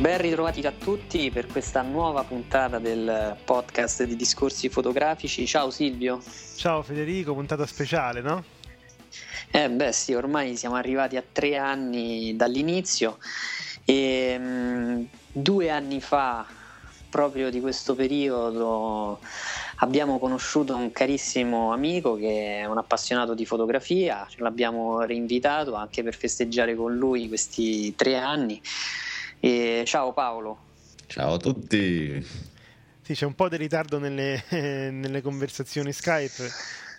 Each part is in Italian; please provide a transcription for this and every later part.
Ben ritrovati a tutti per questa nuova puntata del podcast di discorsi fotografici. Ciao Silvio. Ciao Federico, puntata speciale, no? Eh beh sì, ormai siamo arrivati a tre anni dall'inizio e mm, due anni fa, proprio di questo periodo, abbiamo conosciuto un carissimo amico che è un appassionato di fotografia, l'abbiamo reinvitato anche per festeggiare con lui questi tre anni. E ciao Paolo. Ciao a tutti. Sì, c'è un po' di ritardo nelle, nelle conversazioni Skype.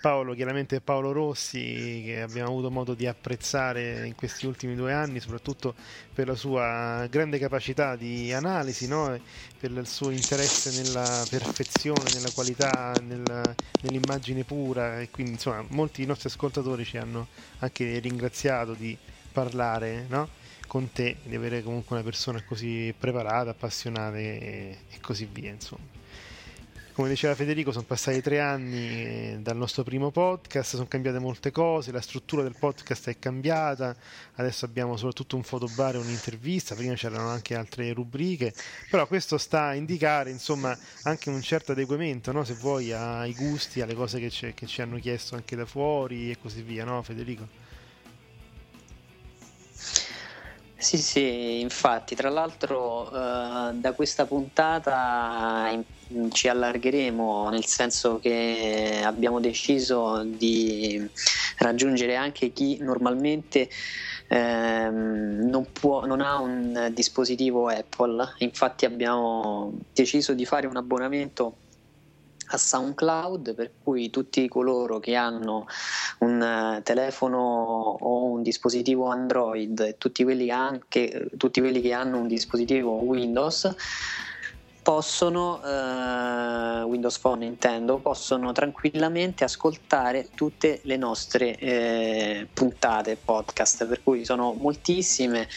Paolo, chiaramente Paolo Rossi, che abbiamo avuto modo di apprezzare in questi ultimi due anni, soprattutto per la sua grande capacità di analisi, no? Per il suo interesse nella perfezione, nella qualità, nella- nell'immagine pura. E quindi, insomma, molti dei nostri ascoltatori ci hanno anche ringraziato di parlare, no? Con te, di avere comunque una persona così preparata, appassionata e, e così via, insomma. Come diceva Federico, sono passati tre anni eh, dal nostro primo podcast, sono cambiate molte cose, la struttura del podcast è cambiata, adesso abbiamo soprattutto un fotobar e un'intervista, prima c'erano anche altre rubriche, però questo sta a indicare insomma anche un certo adeguamento, no? se vuoi, ai gusti, alle cose che, che ci hanno chiesto anche da fuori e così via, no Federico? Sì, sì, infatti, tra l'altro eh, da questa puntata in- ci allargheremo, nel senso che abbiamo deciso di raggiungere anche chi normalmente ehm, non, può, non ha un dispositivo Apple. Infatti abbiamo deciso di fare un abbonamento a SoundCloud per cui tutti coloro che hanno un eh, telefono o un dispositivo Android e tutti quelli, che anche, tutti quelli che hanno un dispositivo Windows possono, eh, Windows Phone intendo, possono tranquillamente ascoltare tutte le nostre eh, puntate podcast, per cui sono moltissime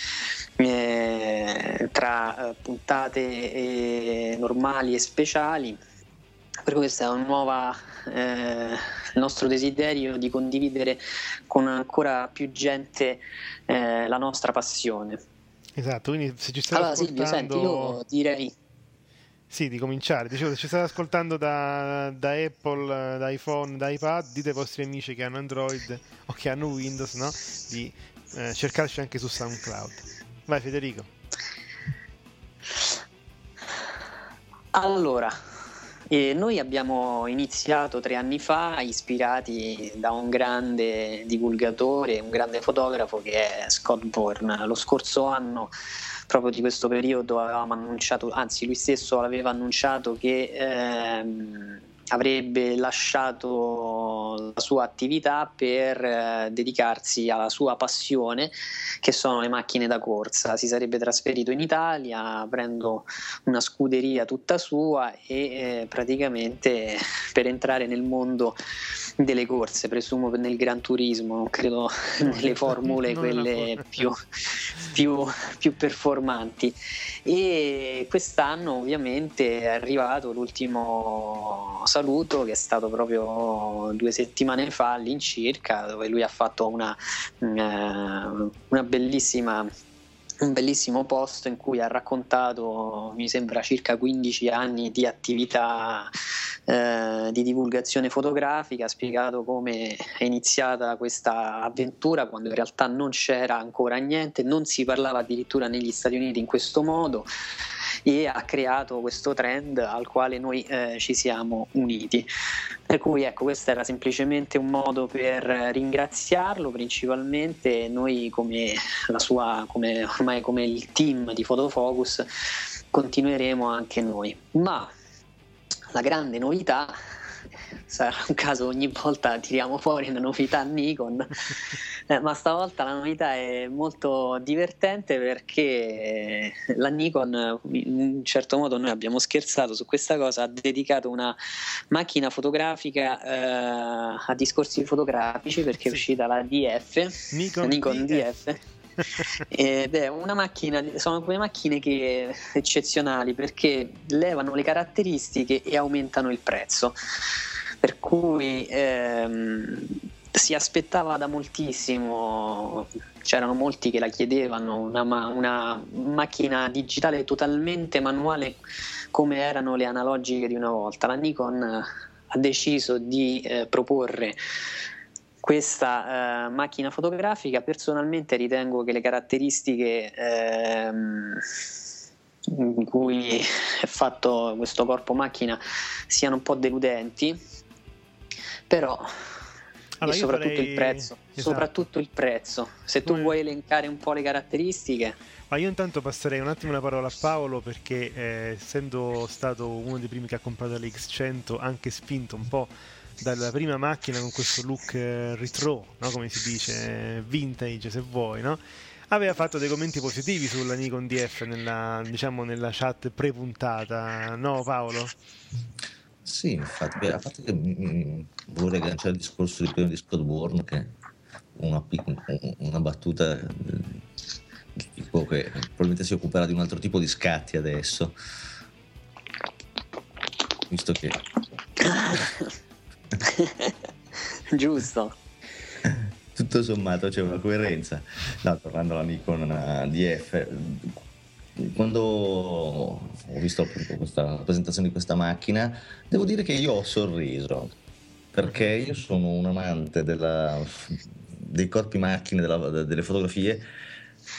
eh, tra eh, puntate eh, normali e speciali. Per questa è una nuova, eh, nostro desiderio di condividere con ancora più gente eh, la nostra passione. Esatto, quindi se ci state Allora Silvio, senti, ascoltando... io direi Sì, di cominciare. Dicevo, se ci state ascoltando da, da Apple, da iPhone, da iPad, dite ai vostri amici che hanno Android o che hanno Windows, no? Di eh, cercarci anche su SoundCloud. Vai Federico. Allora, eh, noi abbiamo iniziato tre anni fa ispirati da un grande divulgatore, un grande fotografo che è Scott Bourne. Lo scorso anno, proprio di questo periodo, avevamo annunciato, anzi lui stesso aveva annunciato che ehm, avrebbe lasciato la sua attività per eh, dedicarsi alla sua passione che sono le macchine da corsa. Si sarebbe trasferito in Italia aprendo una scuderia tutta sua e eh, praticamente per entrare nel mondo delle corse, presumo nel Gran Turismo, non credo nelle formule quelle più, più, più performanti. E quest'anno ovviamente è arrivato l'ultimo saluto che è stato proprio due settimane fa all'incirca, dove lui ha fatto una, eh, una bellissima un bellissimo post in cui ha raccontato, mi sembra, circa 15 anni di attività eh, di divulgazione fotografica, ha spiegato come è iniziata questa avventura quando in realtà non c'era ancora niente, non si parlava addirittura negli Stati Uniti in questo modo e ha creato questo trend al quale noi eh, ci siamo uniti. Per cui ecco, questo era semplicemente un modo per ringraziarlo principalmente noi come sua, come ormai come il team di Photofocus continueremo anche noi. Ma la grande novità sarà un caso ogni volta tiriamo fuori una novità Nikon. Eh, ma stavolta la novità è molto divertente perché la Nikon in un certo modo noi abbiamo scherzato su questa cosa ha dedicato una macchina fotografica eh, a discorsi fotografici perché è uscita la DF Nikon, Nikon DF, DF ed è una macchina, sono quelle macchine che, eccezionali perché levano le caratteristiche e aumentano il prezzo per cui ehm, si aspettava da moltissimo, c'erano molti che la chiedevano, una, una, macchina digitale totalmente manuale come erano le analogiche di una volta. La Nikon ha deciso di eh, proporre questa eh, macchina fotografica, personalmente ritengo che le caratteristiche ehm, in cui è fatto questo corpo macchina siano un po' deludenti però allora, e soprattutto farei... il prezzo esatto. soprattutto il prezzo se tu vuoi elencare un po' le caratteristiche ma io intanto passerei un attimo la parola a Paolo perché eh, essendo stato uno dei primi che ha comprato la X100 anche spinto un po' dalla prima macchina con questo look eh, retro no? come si dice vintage se vuoi no? aveva fatto dei commenti positivi sulla Nikon DF nella, diciamo, nella chat pre-puntata no Paolo? Sì, infatti, beh, a parte che mh, vorrei agganciare il discorso di prima di Scott Bourne, che una, una battuta del tipo che probabilmente si occuperà di un altro tipo di scatti adesso, visto che... Giusto. Tutto sommato c'è una coerenza. No, tornando alla Nikon DF, quando ho visto questa, la presentazione di questa macchina, devo dire che io ho sorriso perché io sono un amante della, dei corpi macchine, della, delle fotografie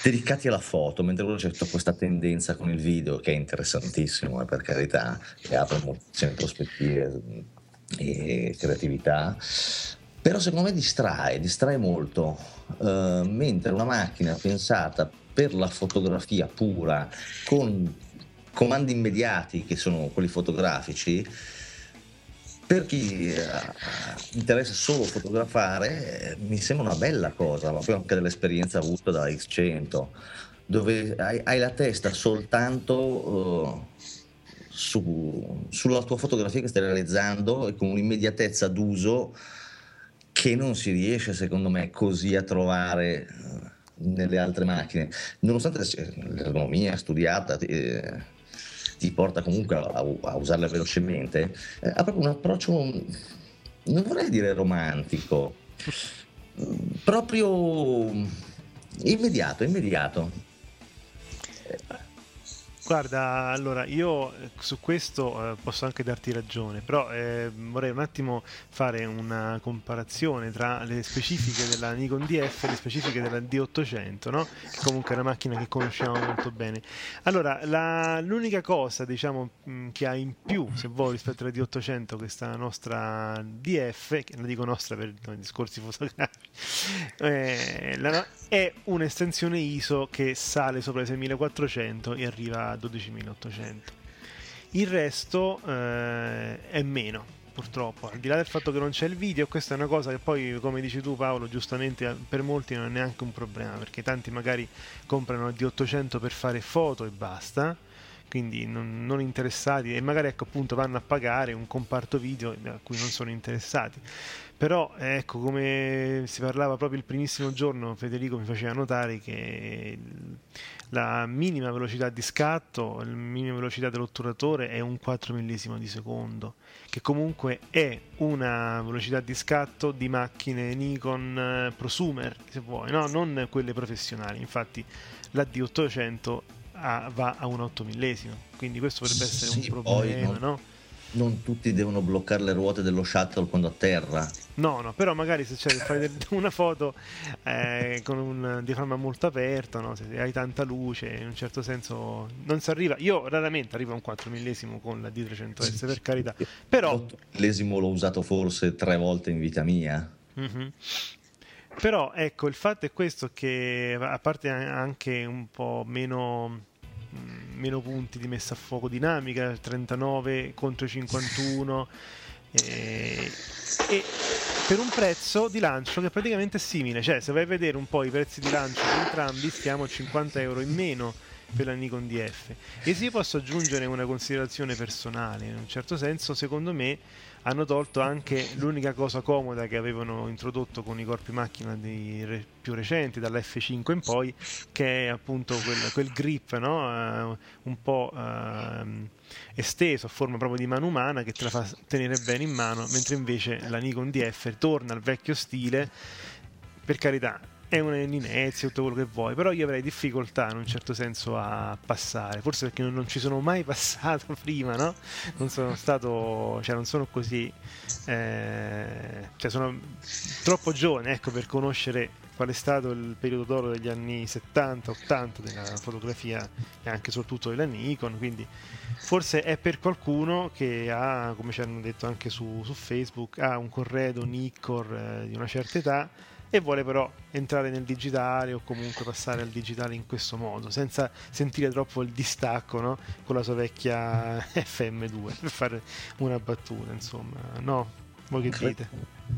dedicati alla foto, mentre c'è tutta questa tendenza con il video che è interessantissimo, eh, per carità, che apre moltissime prospettive e creatività. Però secondo me distrae, distrae molto, uh, mentre una macchina pensata per la fotografia pura con comandi immediati che sono quelli fotografici per chi eh, interessa solo fotografare eh, mi sembra una bella cosa ma poi anche dell'esperienza avuta da X100 dove hai, hai la testa soltanto uh, su, sulla tua fotografia che stai realizzando e con un'immediatezza d'uso che non si riesce secondo me così a trovare uh, nelle altre macchine, nonostante l'ergonomia studiata eh, ti porta comunque a, a usarla velocemente, eh, ha proprio un approccio, non vorrei dire romantico, proprio immediato, immediato. Guarda, allora io eh, su questo eh, posso anche darti ragione, però eh, vorrei un attimo fare una comparazione tra le specifiche della Nikon DF e le specifiche della D800, no? che comunque è una macchina che conosciamo molto bene. Allora, la, l'unica cosa diciamo, mh, che ha in più, se vuoi, rispetto alla D800, questa nostra DF, che la dico nostra per i discorsi fotografici, eh, la, è un'estensione ISO che sale sopra i 6400 e arriva a 12800. Il resto eh, è meno, purtroppo. Al di là del fatto che non c'è il video, questa è una cosa che poi, come dici tu Paolo, giustamente per molti non è neanche un problema, perché tanti magari comprano di 800 per fare foto e basta quindi non, non, interessati e magari ecco appunto vanno a pagare un comparto video a cui non sono interessati però ecco come si parlava proprio il primissimo giorno Federico mi faceva notare che la minima velocità di scatto la minima velocità dell'otturatore è un 4 millesimo di secondo che comunque è una velocità di scatto di macchine Nikon eh, prosumer se vuoi no? non quelle professionali infatti la D800 a, va a un 8 millesimo quindi questo potrebbe essere sì, un problema no? Non tutti devono bloccare le ruote dello shuttle quando atterra. No, no, però magari se c'è fai una foto eh, con un diaframma molto aperto, no? se hai tanta luce, in un certo senso non si arriva. Io raramente arrivo a un 4 millesimo con la D300S, per carità. Però... Il millesimo l'ho usato forse tre volte in vita mia. Mm-hmm. Però ecco, il fatto è questo che a parte anche un po' meno meno punti di messa a fuoco dinamica, 39 contro 51 e, e, per un prezzo di lancio che praticamente è simile, cioè se vai a vedere un po' i prezzi di lancio di entrambi stiamo a 50 euro in meno per la Nikon DF e se io posso aggiungere una considerazione personale in un certo senso secondo me hanno tolto anche l'unica cosa comoda che avevano introdotto con i corpi macchina re, più recenti, dalla F5 in poi, che è appunto quel, quel grip no? uh, un po' uh, esteso a forma proprio di mano umana che te la fa tenere bene in mano, mentre invece la Nikon DF torna al vecchio stile. Per carità, è un'inezia, tutto quello che vuoi, però io avrei difficoltà in un certo senso a passare, forse perché non, non ci sono mai passato prima, no? Non sono stato, cioè non sono così, eh, cioè sono troppo giovane, ecco, per conoscere qual è stato il periodo d'oro degli anni 70-80 della fotografia e anche soprattutto della Nikon, quindi forse è per qualcuno che ha, come ci hanno detto anche su, su Facebook, ha un corredo Nikon eh, di una certa età e vuole però entrare nel digitale o comunque passare al digitale in questo modo, senza sentire troppo il distacco no? con la sua vecchia FM2 per fare una battuta, insomma, no? Voi che dite?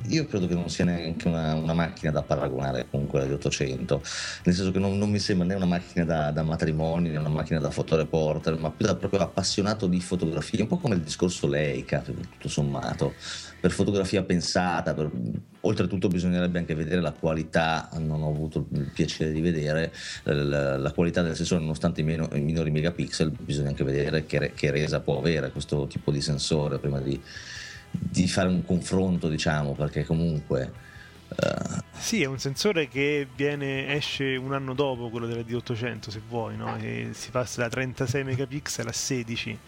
Io credo che non sia neanche una, una, macchina da paragonare con quella di 800, nel senso che non, non mi sembra né una macchina da, da, matrimonio né una macchina da fotoreporter, ma più da proprio appassionato di fotografia, un po' come il discorso Leica, tutto sommato, per fotografia pensata, per, oltretutto bisognerebbe anche vedere la qualità, non ho avuto il piacere di vedere la, la qualità del sensore, nonostante i, meno, i, minori megapixel, bisogna anche vedere che, che resa può avere questo tipo di sensore prima di di fare un confronto, diciamo, perché comunque... Uh... Sì, è un sensore che viene, esce un anno dopo quello della D800 se vuoi, no? e si passa da 36 megapixel a 16.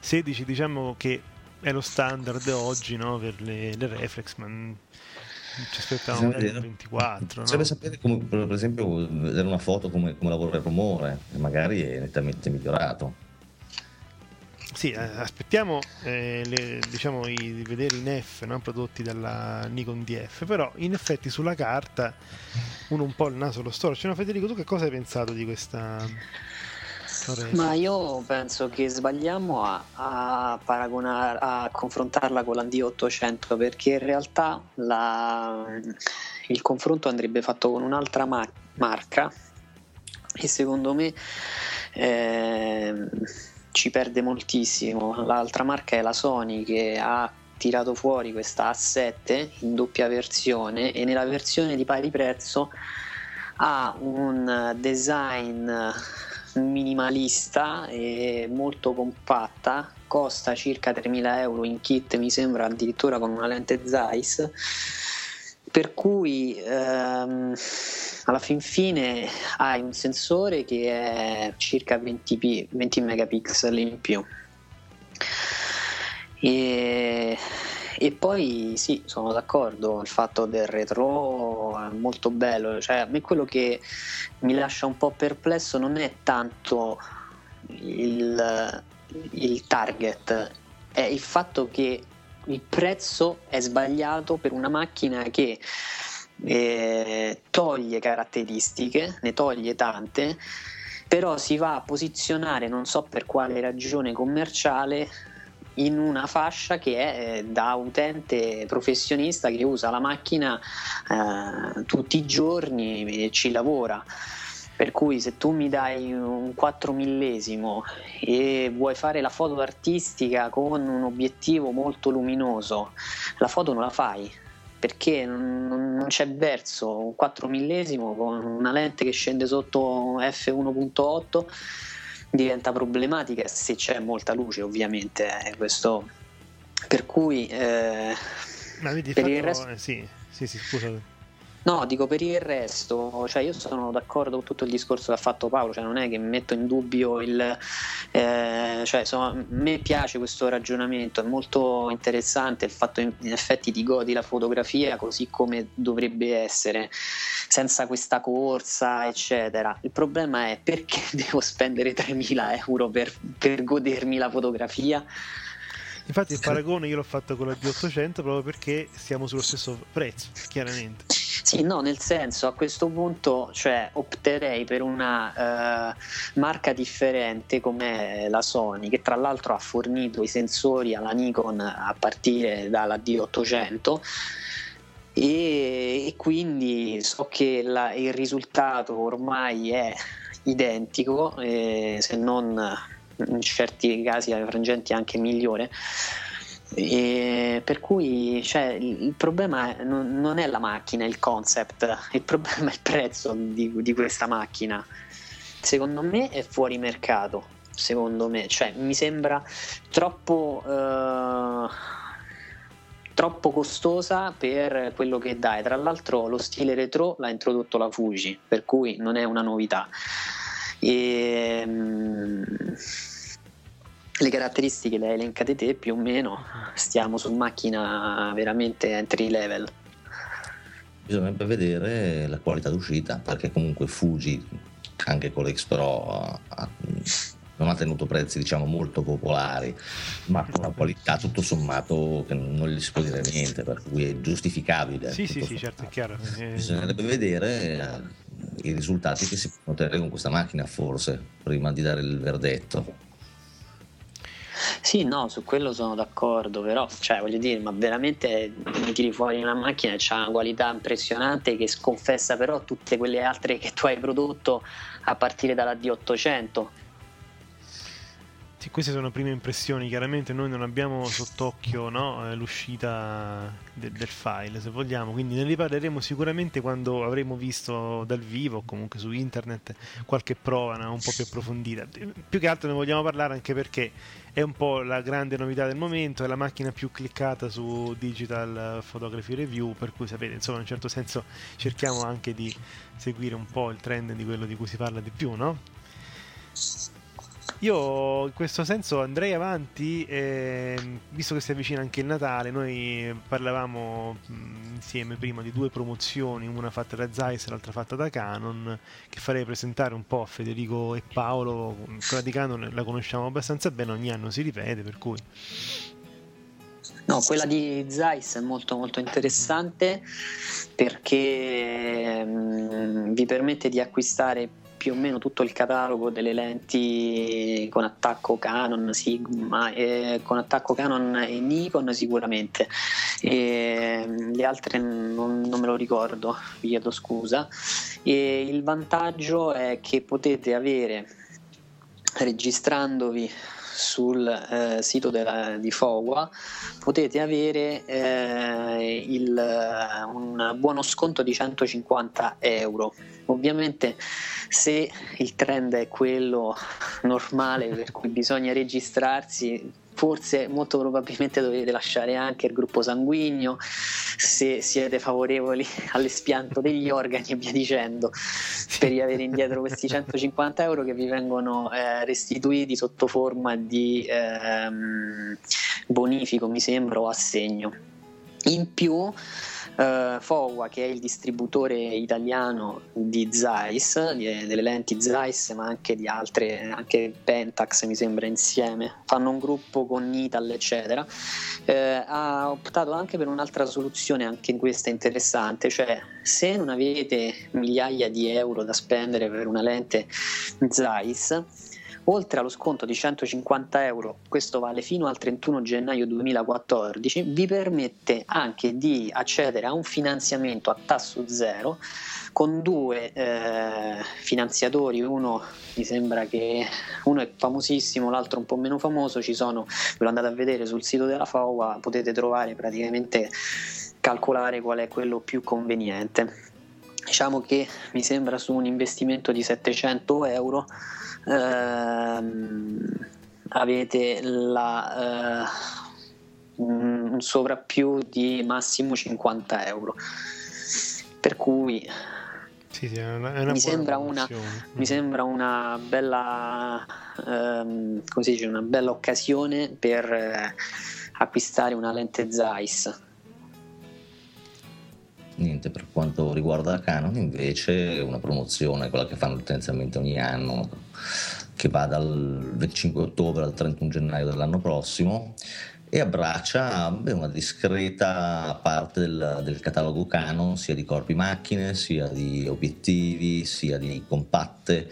16 diciamo che è lo standard oggi no? per le, le reflex, ma ci aspettavamo il 24. Serve no? sapere come, per esempio, vedere una foto come, come lavora il rumore, magari è nettamente migliorato. Sì, eh, aspettiamo eh, le, diciamo, i, di vedere in F no? prodotti dalla Nikon DF, però in effetti sulla carta uno un po' il naso lo storce. No, Federico, tu che cosa hai pensato di questa... Ma io penso che sbagliamo a, a, a confrontarla con la D800 perché in realtà la, il confronto andrebbe fatto con un'altra mar- marca e secondo me... Eh, ci perde moltissimo. L'altra marca è la Sony che ha tirato fuori questa A7 in doppia versione e nella versione di pari prezzo ha un design minimalista e molto compatta costa circa 3.000 euro in kit mi sembra addirittura con una lente Zeiss. Per cui ehm, alla fin fine hai un sensore che è circa 20, 20 megapixel in più. E, e, poi sì, sono d'accordo, il fatto del retro è molto bello, cioè a me quello che mi lascia un po' perplesso non è tanto il, il target, è il fatto che il prezzo è sbagliato per una macchina che eh, toglie caratteristiche, ne toglie tante, però si va a posizionare, non so per quale ragione commerciale, in una fascia che è eh, da utente professionista che usa la macchina eh, tutti i giorni e ci lavora. Per cui se tu mi dai un 4 millesimo e vuoi fare la foto artistica con un obiettivo molto luminoso, la foto non la fai perché non, c'è verso un 4 millesimo con una lente che scende sotto f1.8 diventa problematica se c'è molta luce ovviamente eh, questo per cui eh, Ma vedi, per fatto, il resto... Eh, sì, sì, sì, scusate No, dico per il resto, cioè io sono d'accordo con tutto il discorso che ha fatto Paolo, cioè non è che metto in dubbio il... Eh, cioè insomma, a me piace questo ragionamento, è molto interessante il fatto in, in effetti ti godi la fotografia così come dovrebbe essere, senza questa corsa, eccetera. Il problema è perché devo spendere 3.000 euro per, per godermi la fotografia? Infatti il paragone io l'ho fatto con la D800 proprio perché siamo sullo stesso prezzo, chiaramente. Sì, no, nel senso a questo punto cioè, opterei per una uh, marca differente come la Sony, che tra l'altro ha fornito i sensori alla Nikon a partire dalla D800. E, e quindi so che la, il risultato ormai è identico, eh, se non in certi casi alle frangenti anche migliore. E per cui cioè, il problema non, è la macchina, il concept, il problema è il prezzo di, di questa macchina. Secondo me è fuori mercato. Secondo me, cioè, mi sembra troppo. Uh, troppo costosa per quello che dai. Tra l'altro, lo stile retro l'ha introdotto la Fuji, per cui non è una novità. E, um, le caratteristiche le hai elencate te più o meno, stiamo su macchina veramente entry level. Bisognerebbe vedere la qualità d'uscita, perché comunque Fuji, anche con l'X Pro, non ha tenuto prezzi diciamo molto popolari, ma con una qualità tutto sommato che non gli si può dire niente, per cui è giustificabile. Sì, sì, sì, certo, è chiaro. Bisognerebbe vedere eh, i risultati che si possono ottenere con questa macchina, forse, prima di dare il verdetto. Sì, no, su quello sono d'accordo, però, cioè, voglio dire, ma veramente mi tiri fuori una macchina che ha una qualità impressionante che sconfessa però tutte quelle altre che tu hai prodotto a partire dalla D800 sì, queste sono prime impressioni, chiaramente noi non abbiamo sott'occhio no, eh, l'uscita de- del file, se vogliamo, quindi ne riparleremo sicuramente quando avremo visto dal vivo o comunque su internet qualche prova no, un po' più approfondita. Più che altro ne vogliamo parlare anche perché è un po' la grande novità del momento, è la macchina più cliccata su Digital Photography Review, per cui sapete, insomma, in un certo senso cerchiamo anche di seguire un po' il trend di quello di cui si parla di più, no? Io in questo senso andrei avanti, eh, visto che si avvicina anche il Natale, noi parlavamo mh, insieme prima di due promozioni, una fatta da Zeiss e l'altra fatta da Canon, che farei presentare un po' a Federico e Paolo, quella di Canon la conosciamo abbastanza bene, ogni anno si ripete, per cui... No, quella di Zeiss è molto molto interessante perché mh, vi permette di acquistare più o meno tutto il catalogo delle lenti con attacco Canon, Sigma, eh, con attacco Canon e Nikon sicuramente, e le altre non, non me lo ricordo, vi chiedo scusa. E il vantaggio è che potete avere registrandovi sul eh, sito della, di Fogua potete avere eh, il, un buono sconto di 150 euro. Ovviamente se il trend è quello normale per cui bisogna registrarsi, forse molto probabilmente dovete lasciare anche il gruppo sanguigno. Se siete favorevoli all'espianto degli organi e via dicendo per riavere indietro questi 150 euro che vi vengono eh, restituiti sotto forma di ehm, bonifico mi sembra o assegno. In più Uh, Fowa, che è il distributore italiano di Zeiss, di, delle lenti Zeiss, ma anche di altre, anche Pentax mi sembra insieme, fanno un gruppo con Nital, eccetera. Uh, ha optato anche per un'altra soluzione, anche questa interessante, cioè se non avete migliaia di euro da spendere per una lente Zeiss, oltre allo sconto di 150 euro, questo vale fino al 31 gennaio 2014, vi permette anche di accedere a un finanziamento a tasso zero con due eh, finanziatori, uno mi sembra che uno è famosissimo, l'altro un po' meno famoso, ci sono, ve lo andate a vedere sul sito della FAUA, potete trovare praticamente calcolare qual è quello più conveniente. Diciamo che mi sembra su un investimento di 700 euro ehm, avete la, eh, un sovrappiù di massimo 50 euro. Per cui sì, sì, è una, è una mi, sembra una, mi, sembra una, bella ehm, così dice, una bella occasione per eh, acquistare una lente Zeiss niente per quanto riguarda Canon invece una promozione quella che fanno tendenzialmente ogni anno che va dal 25 ottobre al 31 gennaio dell'anno prossimo e abbraccia beh, una discreta parte del, del, catalogo Canon sia di corpi macchine sia di obiettivi sia di compatte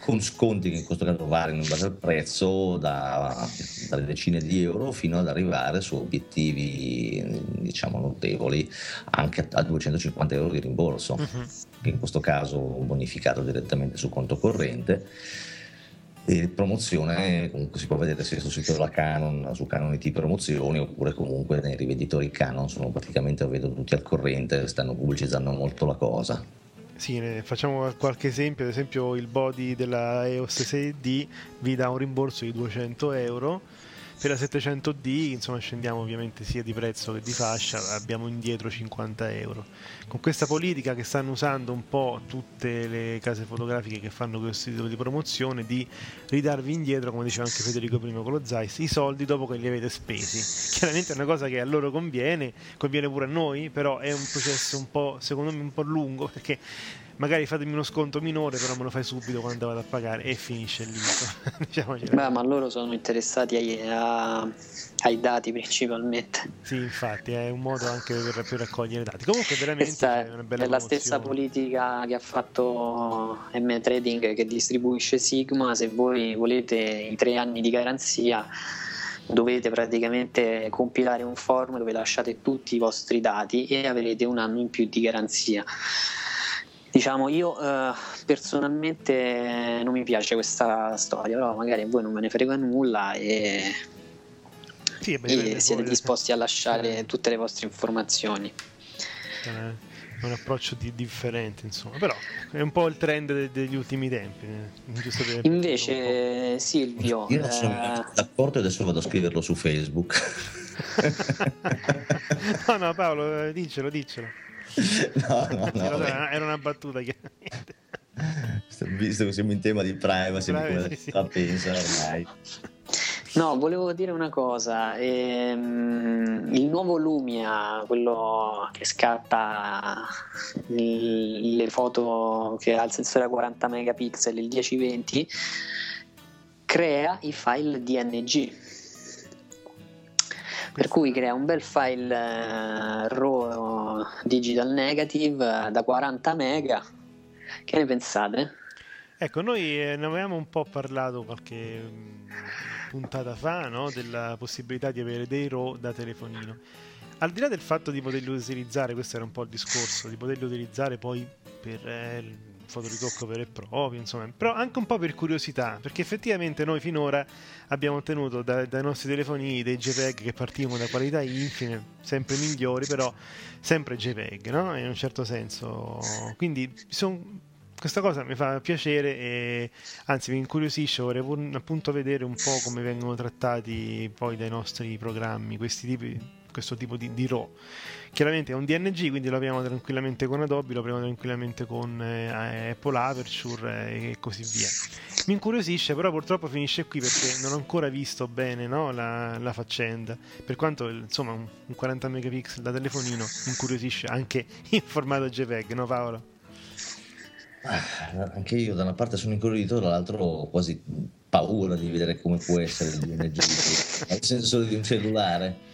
con sconti che in questo caso variano in base al prezzo da, dalle decine di euro fino ad arrivare su obiettivi diciamo notevoli anche a 250 euro di rimborso. Uh-huh. che in questo caso bonificato direttamente su conto corrente. E promozione comunque si può vedere sia sul sito della Canon su Canon IT promozioni oppure comunque nei riveditori Canon sono praticamente vedo tutti al corrente stanno pubblicizzando molto la cosa sì, facciamo qualche esempio, ad esempio il body della EOS 6D vi dà un rimborso di 200 euro, per la 700D insomma scendiamo ovviamente sia di prezzo che di fascia, abbiamo indietro 50 euro. Con questa politica che stanno usando un po' tutte le case fotografiche che fanno questo titolo di promozione di ridarvi indietro, come diceva anche Federico prima con lo Zeiss, i soldi dopo che li avete spesi. Chiaramente è una cosa che a loro conviene, conviene pure a noi, però è un processo un po', secondo me, un po' lungo perché magari fatemi uno sconto minore, però me lo fai subito quando vado a pagare e finisce lì. diciamo Beh, ma loro sono interessati ai, a, ai, dati principalmente. Sì, infatti, è un modo anche per, per raccogliere dati. Comunque, veramente Questa è, una bella è la stessa politica che ha fatto M Trading che distribuisce Sigma. Se voi volete i tre anni di garanzia dovete praticamente compilare un form dove lasciate tutti i vostri dati e avrete un anno in più di garanzia. Diciamo, io eh, personalmente non mi piace questa storia, però magari a voi non ve ne frega nulla e, sì, e siete disposti a lasciare tutte le vostre informazioni. È un approccio di, differente, insomma, però è un po' il trend de- degli ultimi tempi. Eh. Invece, Silvio, io non sono eh... d'accordo e adesso vado a scriverlo su Facebook. no, no, Paolo, eh, dicelo, dicelo. No, no, no. Era, era una battuta chiaramente. Visto che siamo in tema di privacy, privacy sì, sì. pensa ormai. No, volevo dire una cosa. Ehm, il nuovo Lumia, quello che scatta le foto che ha il sensore a 40 megapixel, il 1020, crea i file DNG per cui crea un bel file eh, RAW digital negative eh, da 40 mega. Che ne pensate? Ecco, noi eh, ne avevamo un po' parlato qualche mm, puntata fa no? della possibilità di avere dei RAW da telefonino. Al di là del fatto di poterli utilizzare, questo era un po' il discorso, di poterli utilizzare poi per eh, fotoritocco vero e proprio, insomma, però anche un po' per curiosità, perché effettivamente noi finora abbiamo ottenuto da, dai nostri telefoni dei JPEG che partivano da qualità infine, sempre migliori, però sempre JPEG, no? In un certo senso. Quindi son, questa cosa mi fa piacere e anzi mi incuriosisce, vorrei appunto vedere un po' come vengono trattati poi dai nostri programmi questi tipi questo tipo di, di RAW. Chiaramente è un DNG, quindi lo apriamo tranquillamente con Adobe, lo apriamo tranquillamente con eh, Apple Aperture eh, e così via. Mi incuriosisce, però purtroppo finisce qui perché non ho ancora visto bene no, la, la, faccenda. Per quanto insomma un, un 40 megapixel da telefonino incuriosisce anche in formato JPEG, no Paolo? Ah, anche io da una parte sono incuriosito, dall'altro ho quasi paura di vedere come può essere il DNG, nel senso di un cellulare.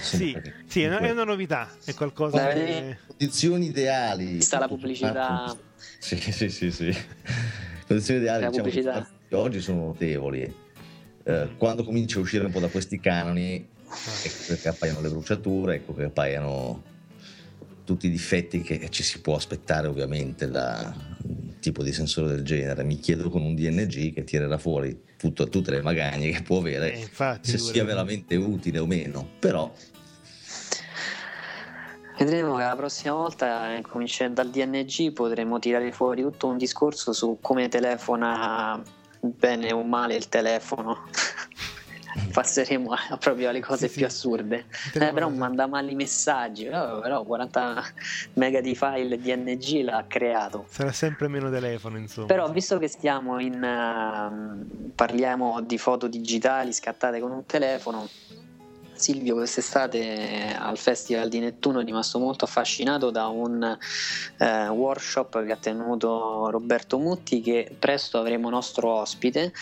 Sì, sì è, una, novità, è qualcosa Beh, che... Condizioni ideali. Sta la pubblicità. Sì, sì, sì, sì. Condizioni ideali diciamo, pubblicità. oggi sono notevoli. Eh, quando comincia a uscire un po' da questi canoni, ecco che appaiono le bruciature, ecco che appaiono tutti i difetti che ci si può aspettare ovviamente da tipo di sensore del genere. Mi chiedo con un DNG che tirerà fuori tutto, tutte le magagne che può avere, eh, infatti, se sia veramente utile o meno. Però Vedremo che la prossima volta, eh, cominciando dal DNG, potremo tirare fuori tutto un discorso su come telefona bene o male il telefono. passeremo a, proprio alle cose Sì, più sì. assurde. Eh, però manda male i messaggi, però, però 40 mega di file DNG l'ha creato. Sarà sempre meno telefono, insomma. Però visto che stiamo in ehm, parliamo di foto digitali scattate con un telefono, Silvio quest'estate al Festival di Nettuno è rimasto molto affascinato da un eh, workshop che ha tenuto Roberto Mutti che presto avremo nostro ospite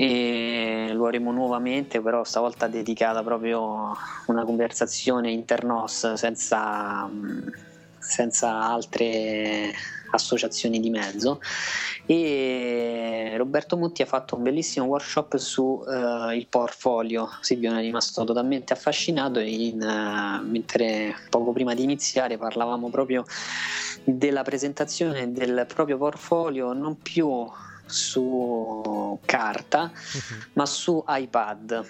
e lo avremo nuovamente però stavolta dedicata proprio a una conversazione internos senza, mh, senza altre associazioni di mezzo. E Roberto Mutti ha fatto un bellissimo workshop su eh, il portfolio. Silvio è rimasto totalmente affascinato in, eh, mentre poco prima di iniziare parlavamo proprio della presentazione del proprio portfolio non più su carta Mhm, ma su iPad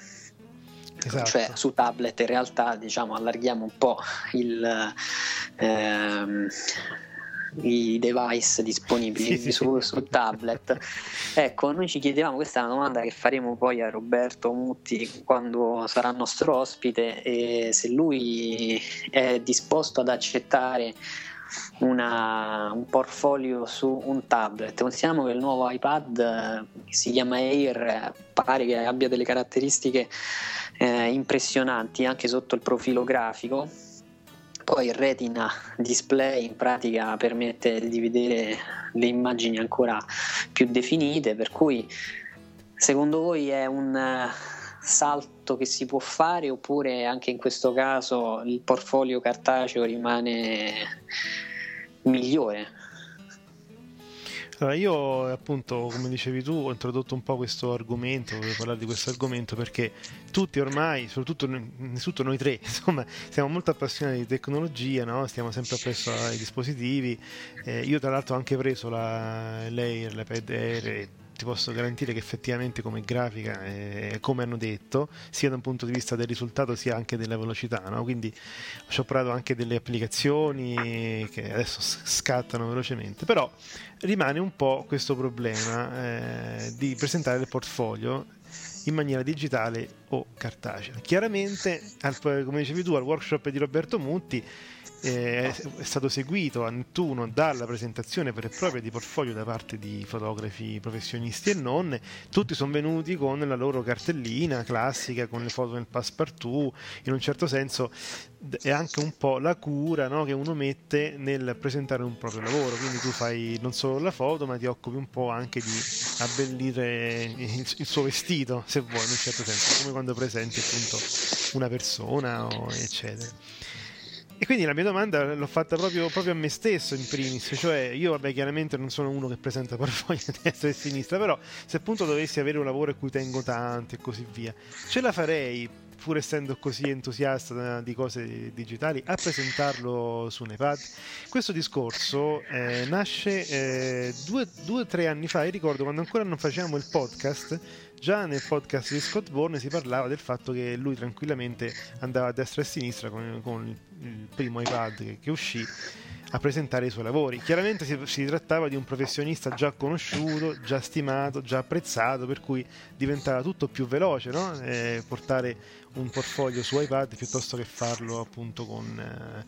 Esatto. cioè su tablet in realtà diciamo allarghiamo un po' il, ehm, i device disponibili Sì, sì. su, su tablet ecco noi ci chiedevamo questa è una domanda che faremo poi a Roberto Mutti quando sarà nostro ospite e se lui è disposto ad accettare una- un portfolio su un tablet. Consideriamo che il nuovo iPad eh, che si chiama Air eh, pare che abbia delle caratteristiche eh, impressionanti anche sotto il profilo grafico. Poi il retina display in pratica permette di vedere le immagini ancora più definite, per cui secondo voi è un eh, salto che si può fare oppure anche in questo caso il portfolio cartaceo rimane migliore? Allora, io appunto, come dicevi tu, ho introdotto un po' questo argomento, volevo parlare di questo argomento perché tutti ormai, soprattutto noi, innanzitutto noi tre, insomma, siamo molto appassionati di tecnologia, no? stiamo sempre appresso ai dispositivi. Eh, io tra l'altro ho anche preso la, l'Air, l'iPad Air ti posso garantire che effettivamente come grafica è come hanno detto, sia da un punto di vista del risultato sia anche della velocità, no? quindi ci ho provato anche delle applicazioni che adesso scattano velocemente, però rimane un po' questo problema eh, di presentare il portfolio in maniera digitale o cartacea. Chiaramente, al- come dicevi tu, al workshop di Roberto Mutti eh, è stato seguito a Nettuno dalla presentazione vera e propria di portfolio da parte di fotografi professionisti e non. Tutti sono venuti con la loro cartellina classica, con le foto nel passepartout. In un certo senso è anche un po' la cura no, che uno mette nel presentare un proprio lavoro. Quindi tu fai non solo la foto, ma ti occupi un po' anche di abbellire il, il suo vestito, se vuoi, in un certo senso, come quando presenti appunto una persona o eccetera. E quindi la mia domanda l'ho fatta proprio, proprio a me stesso in primis, cioè io vabbè chiaramente non sono uno che presenta portfolio a destra e a sinistra, però se appunto dovessi avere un lavoro a cui tengo tanto e così via, ce la farei, pur essendo così entusiasta di cose digitali, a presentarlo su un iPad? Questo discorso eh, nasce eh, due o tre anni fa, io ricordo quando ancora non facevamo il podcast, già nel podcast di Scott Bourne si parlava del fatto che lui tranquillamente andava a destra e a sinistra con, con il, primo iPad che, che uscì a presentare i suoi lavori. Chiaramente si, si trattava di un professionista già conosciuto, già stimato, già apprezzato, per cui diventava tutto più veloce, no? Eh, portare un portfolio su iPad piuttosto che farlo appunto con eh,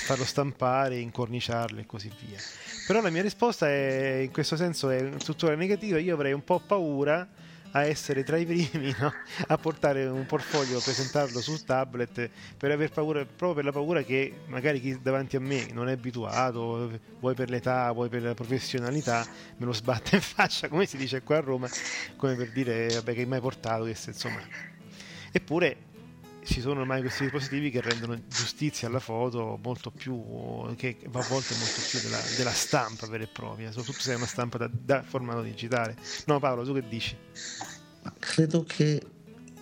farlo stampare, incorniciarlo e così via. Però la mia risposta è in questo senso è tuttora negativa, io avrei un po' paura a essere tra i primi no? a portare un portfolio, presentarlo sul tablet per aver paura, proprio per la paura che magari chi davanti a me non è abituato, vuoi per l'età, vuoi per la professionalità, me lo sbatte in faccia, come si dice qua a Roma, come per dire vabbè che hai mai portato, che se, insomma. Eppure ci sono ormai questi dispositivi che rendono giustizia alla foto molto più che a volte molto più della, della stampa vera e propria soprattutto se è una stampa da, da formato digitale no Paolo tu che dici? Credo che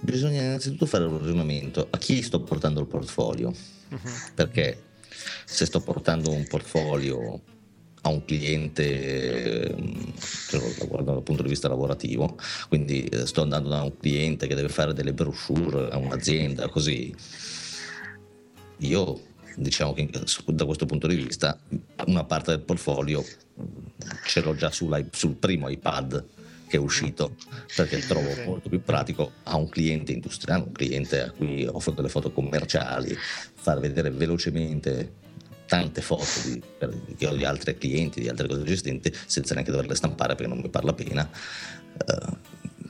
bisogna innanzitutto fare un ragionamento a chi sto portando il portfolio Mhm. perché se sto portando un portfolio a un cliente ehm, guardo dal punto di vista lavorativo, quindi eh, sto andando da un cliente che deve fare delle brochure a un'azienda, così. Io diciamo che da questo punto di vista una parte del portfolio ce l'ho già sul primo iPad che è uscito perché trovo molto più pratico a un cliente industriale, un cliente a cui offro delle foto commerciali, far vedere velocemente tante foto di, che ho di altri clienti, di altre cose esistenti, senza neanche doverle stampare perché non mi parla pena. Uh,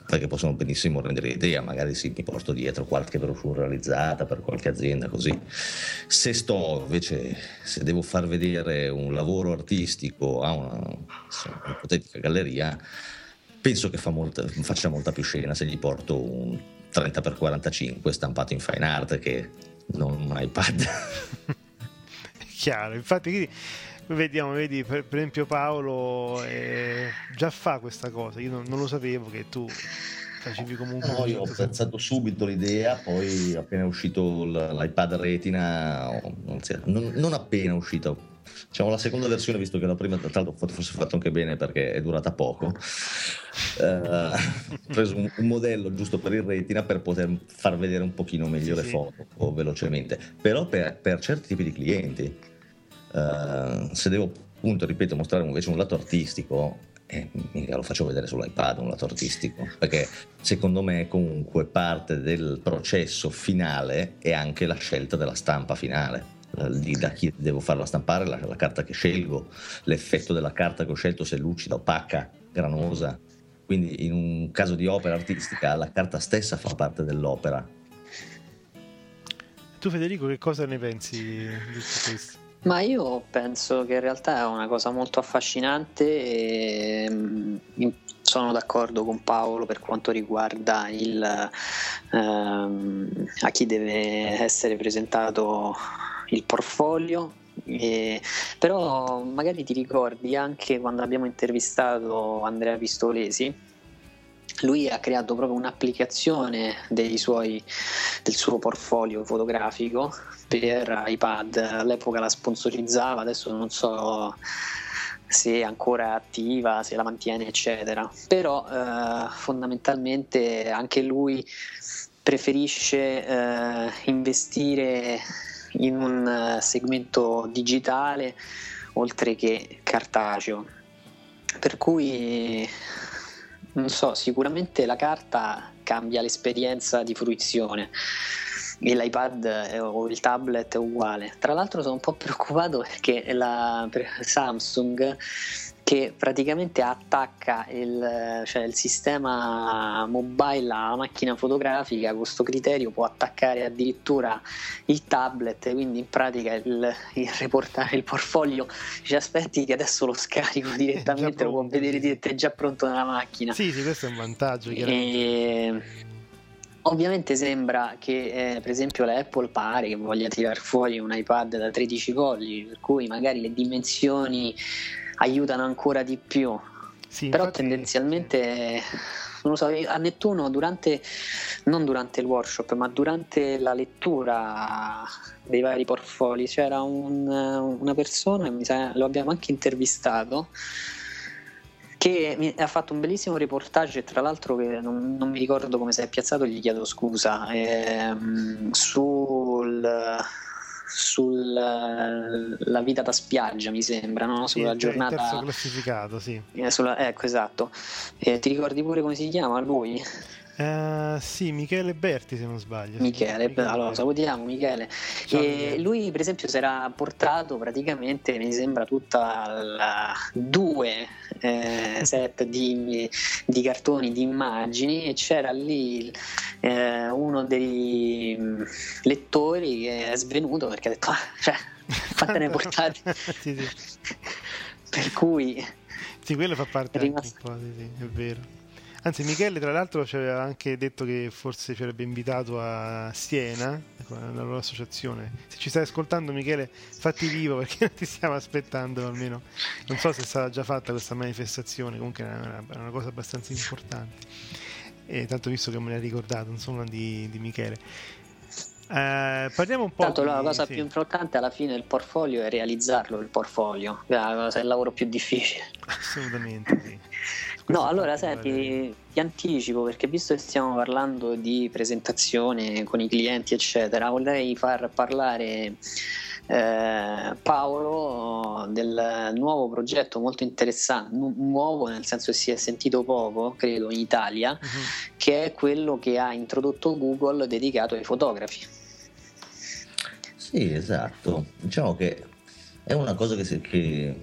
perché possono benissimo rendere idea, magari sì, mi porto dietro qualche brochure realizzata per qualche azienda così. Se sto invece, se devo far vedere un lavoro artistico a una, ipotetica galleria, penso che fa molta, faccia molta più scena se gli porto un 30x45 stampato in fine art che non un iPad. È chiaro, infatti vediamo, vedi, per, per esempio Paolo eh, già fa questa cosa, io non, non, lo sapevo che tu facevi comunque... No, io ho pensato subito l'idea, poi appena è uscito l'iPad Retina, non, non appena uscito, diciamo la seconda versione visto che la prima tra l'altro forse fatto anche bene perché è durata poco eh, ho preso un, un, modello giusto per il retina per poter far vedere un pochino meglio sì, le foto o velocemente. Però per, per, certi tipi di clienti eh, se devo appunto ripeto mostrare invece un lato artistico eh, mica lo faccio vedere sull'iPad un lato artistico perché secondo me comunque parte del processo finale è anche la scelta della stampa finale di, da chi devo farla stampare, la, la, carta che scelgo, l'effetto della carta che ho scelto se è lucida, opaca, granosa. Quindi in un caso di opera artistica la carta stessa fa parte dell'opera. Tu Federico che cosa ne pensi di tutto questo? Ma io penso che in realtà è una cosa molto affascinante e mm, sono d'accordo con Paolo per quanto riguarda il, ehm, a chi deve essere presentato il portfolio. Eh, però magari ti ricordi anche quando abbiamo intervistato Andrea Pistolesi, lui ha creato proprio un'applicazione suoi, del suo portfolio fotografico per iPad, all'epoca la sponsorizzava, adesso non so se è ancora attiva, se la mantiene, eccetera. Però eh, fondamentalmente anche lui preferisce eh, investire in un eh, segmento digitale oltre che cartaceo. Per cui non so, sicuramente la carta cambia l'esperienza di fruizione e l'iPad o il tablet è uguale. Tra l'altro sono un po' preoccupato perché la Samsung che praticamente attacca il, cioè il, sistema mobile alla macchina fotografica con questo criterio può attaccare addirittura il tablet quindi in pratica il, il reportare il portfolio ci aspetti che adesso lo scarico direttamente lo può vedere direttamente è già pronto nella macchina. Sì sì questo è un vantaggio e... Ovviamente sembra che eh, per esempio la Apple pare che voglia tirare fuori un iPad da 13 pollici, per cui magari le dimensioni aiutano ancora di più. Sì, Però infatti... tendenzialmente non lo so, a Nettuno durante, non durante il workshop, ma durante la lettura dei vari portfolio c'era un, una persona, sa, lo abbiamo anche intervistato, che ha fatto un bellissimo reportage e tra l'altro che non, non mi ricordo come si è piazzato, gli chiedo scusa, ehm, sul sulla vita da spiaggia, mi sembra, no? sulla sì, giornata. Terzo classificato, sì. Eh, sulla... ecco, esatto. Eh, ti ricordi pure come si chiama lui? Uh, sì, Michele Berti se non sbaglio. Michele, Michele allora salutiamo Michele. Ciao, Michele. Lui per esempio si era portato praticamente, mi sembra, tutta la due eh, set di, di, cartoni, di immagini e c'era lì eh, uno dei lettori che è svenuto perché ha detto, ah, cioè, quante ne portate? sì, sì. per cui... Sì, quello fa parte rimasto... un po', sì, sì, è vero. Anzi, Michele, tra l'altro, ci aveva anche detto che forse ci avrebbe invitato a Siena, nella loro associazione. Se ci stai ascoltando, Michele, fatti vivo perché ti stiamo aspettando almeno. Non so se sarà già fatta questa manifestazione, comunque è una, una cosa abbastanza importante. E tanto visto che me l'hai ricordato, insomma, di, di Michele. Eh, parliamo un po'. Tanto la cosa sì. più importante alla fine del portfolio è realizzarlo. Il portfolio è, è il lavoro più difficile. Assolutamente sì. No, allora senti, ti anticipo perché visto che stiamo parlando di presentazione con i clienti, eccetera, vorrei far parlare eh, Paolo del nuovo progetto molto interessante, nu- nuovo nel senso che si è sentito poco, credo, in Italia, Mhm. che è quello che ha introdotto Google dedicato ai fotografi. Sì, esatto. Diciamo che è una cosa che si, che,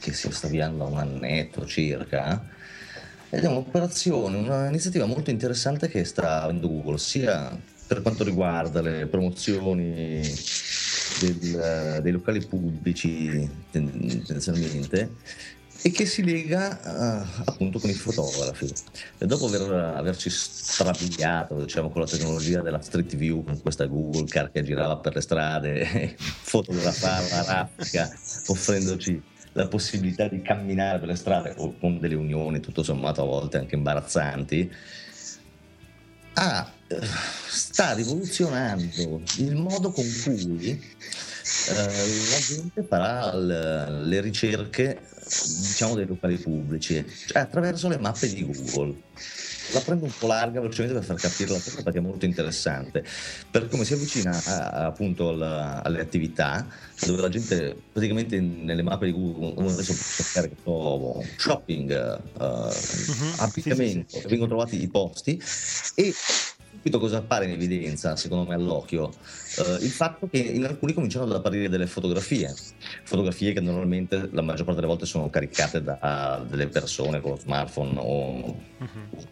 che si sta avviando da un annetto circa. Ed è un'operazione, un'iniziativa molto interessante che sta avendo Google, sia per quanto riguarda le promozioni del- dei locali pubblici ten- tendenzialmente e che si lega eh, appunto con i fotografi. E dopo aver, averci strabiliato diciamo, con la tecnologia della Street View, con questa Google Car che girava per le strade, fotografava raffica, offrendoci la possibilità di camminare per le strade con delle unioni tutto sommato a volte anche imbarazzanti, ah, eh, sta rivoluzionando il modo con cui eh, la gente farà l- le ricerche diciamo dei locali pubblici cioè attraverso le mappe di Google la prendo un po' larga velocemente per far capire la cosa perché è molto interessante per come si avvicina a- appunto al- alle attività dove la gente praticamente nelle mappe di Google uno adesso può cercare so, shopping eh, abbigliamento sì, sì. vengono trovati i posti e subito cosa appare in evidenza secondo me all'occhio Eh, il fatto che in alcuni cominciano ad apparire delle fotografie fotografie che normalmente la maggior parte delle volte sono caricate da delle persone con lo smartphone o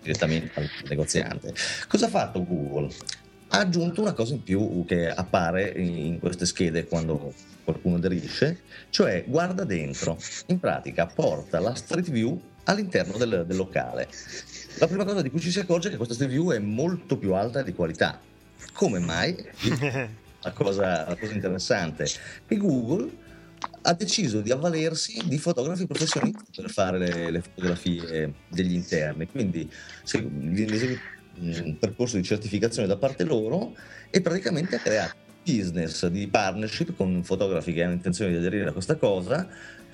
direttamente al negoziante cosa ha fatto Google? ha aggiunto una cosa in più che appare in queste schede quando qualcuno aderisce, cioè guarda dentro, in pratica porta la Street View all'interno del, del locale. La prima cosa di cui ci si accorge è che questa Street View è molto più alta di qualità. Come mai? La cosa, la cosa interessante che Google ha deciso di avvalersi di fotografi professionisti per fare le, le fotografie degli interni, quindi se- eseguito un percorso di certificazione da parte loro e praticamente ha creato business di partnership con fotografi che hanno intenzione di aderire a questa cosa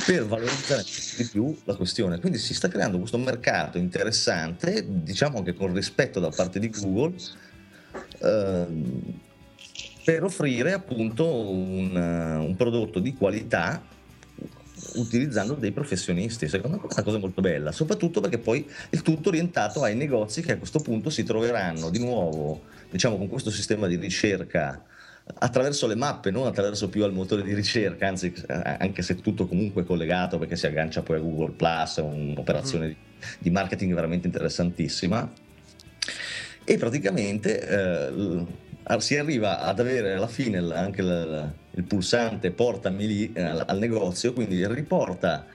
per valorizzare di più la questione. Quindi si sta creando questo mercato interessante, diciamo anche con rispetto da parte di Google, ehm, per offrire appunto un, un prodotto di qualità utilizzando dei professionisti. Secondo me è una cosa molto bella, soprattutto perché poi il tutto orientato ai negozi che a questo punto si troveranno di nuovo, diciamo, con questo sistema di ricerca attraverso le mappe, non attraverso più al motore di ricerca, anzi eh, anche se tutto comunque è collegato perché si aggancia poi a Google Plus, è un'operazione di, di marketing veramente interessantissima. E praticamente eh, si arriva ad avere alla fine anche l- il pulsante portami lì eh, al negozio, quindi riporta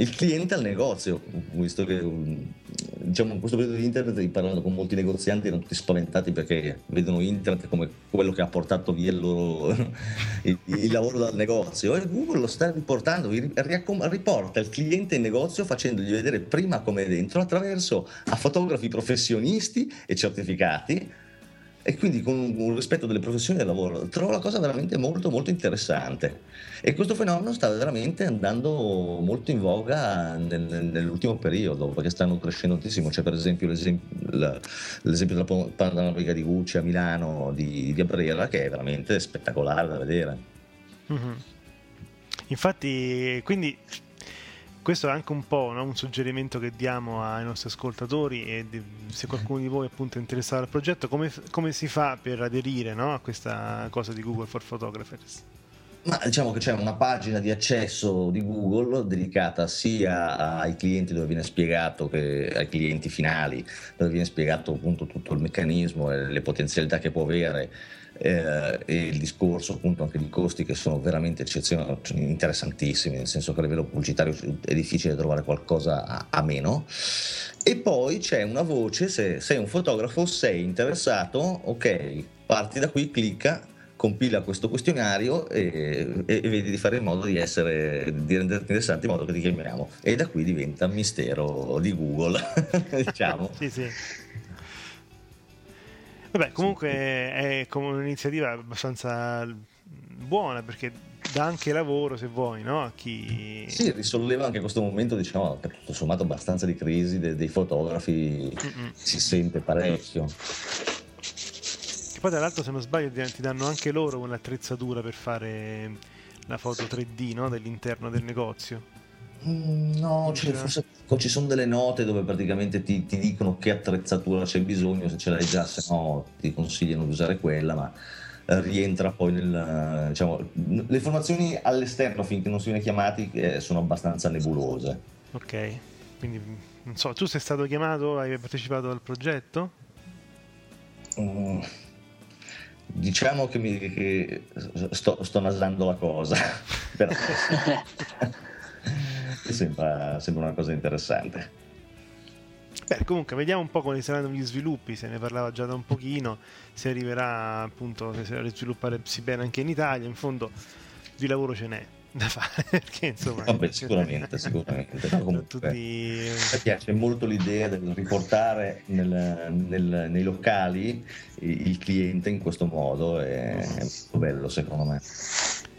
il cliente al negozio, visto che um, diciamo in questo periodo di internet parlando con molti negozianti erano tutti spaventati perché vedono internet come quello che ha portato via il loro il, il lavoro dal negozio. E Google lo sta riportando, riporta il cliente in negozio facendogli vedere prima come è dentro attraverso a fotografi professionisti e certificati e quindi con un rispetto delle professioni del lavoro. Trovo la cosa veramente molto molto interessante e questo fenomeno sta veramente andando molto in voga nel- nell'ultimo periodo perché stanno crescendo tantissimo. C'è per esempio l'esempio, la- l'esempio della panoramica di Gucci a Milano di Via Brera che è veramente spettacolare da vedere. Mhm. Infatti, quindi questo è anche un po' no, un suggerimento che diamo ai nostri ascoltatori e di- se qualcuno di voi appunto è interessato al progetto, come, come si fa per aderire no, a questa cosa di Google for Photographers? Ma diciamo che c'è una pagina di accesso di Google dedicata sia ai clienti dove viene spiegato che ai clienti finali, dove viene spiegato appunto tutto il meccanismo e le potenzialità che può avere eh, e il discorso appunto anche di costi che sono veramente eccezionali, interessantissimi, nel senso che a livello pubblicitario è difficile trovare qualcosa a, a meno. E poi c'è una voce, se sei un fotografo, sei interessato, ok, parti da qui, clicca compila questo questionario e, e- e vedi di fare in modo di essere di renderti interessante in modo che ti chiamiamo e da qui diventa mistero di Google diciamo Sì, sì. Vabbè, comunque è come un'iniziativa abbastanza buona perché dà anche lavoro se vuoi, no? A chi... sì, risolleva anche questo momento diciamo tutto sommato abbastanza di crisi de- dei fotografi Mm-mm. si sente parecchio Che poi tra l'altro se non sbaglio ti ti danno anche loro un'attrezzatura per fare la foto 3D no? dell'interno del negozio. Mm, no, cioè, forse ci sono delle note dove praticamente ti, ti, dicono che attrezzatura c'è bisogno, se ce l'hai già, se no ti consigliano di usare quella, ma eh, rientra poi nel... Diciamo, le informazioni all'esterno finché non si viene chiamati eh, sono abbastanza nebulose. Ok, quindi non so, tu sei stato chiamato, hai partecipato al progetto? Mm, diciamo che, mi, che sto, sto, nasando la cosa, però sembra, sembra una cosa interessante. Beh, comunque vediamo un po' quali saranno gli sviluppi, se ne parlava già da un pochino, se arriverà appunto, se sarà svilupparsi bene anche in Italia, in fondo di lavoro ce n'è da fare perché insomma Vabbè, sicuramente sicuramente no, comunque, tutti... mi piace molto l'idea del riportare nel, nel, nei locali il cliente in questo modo è, è molto bello secondo me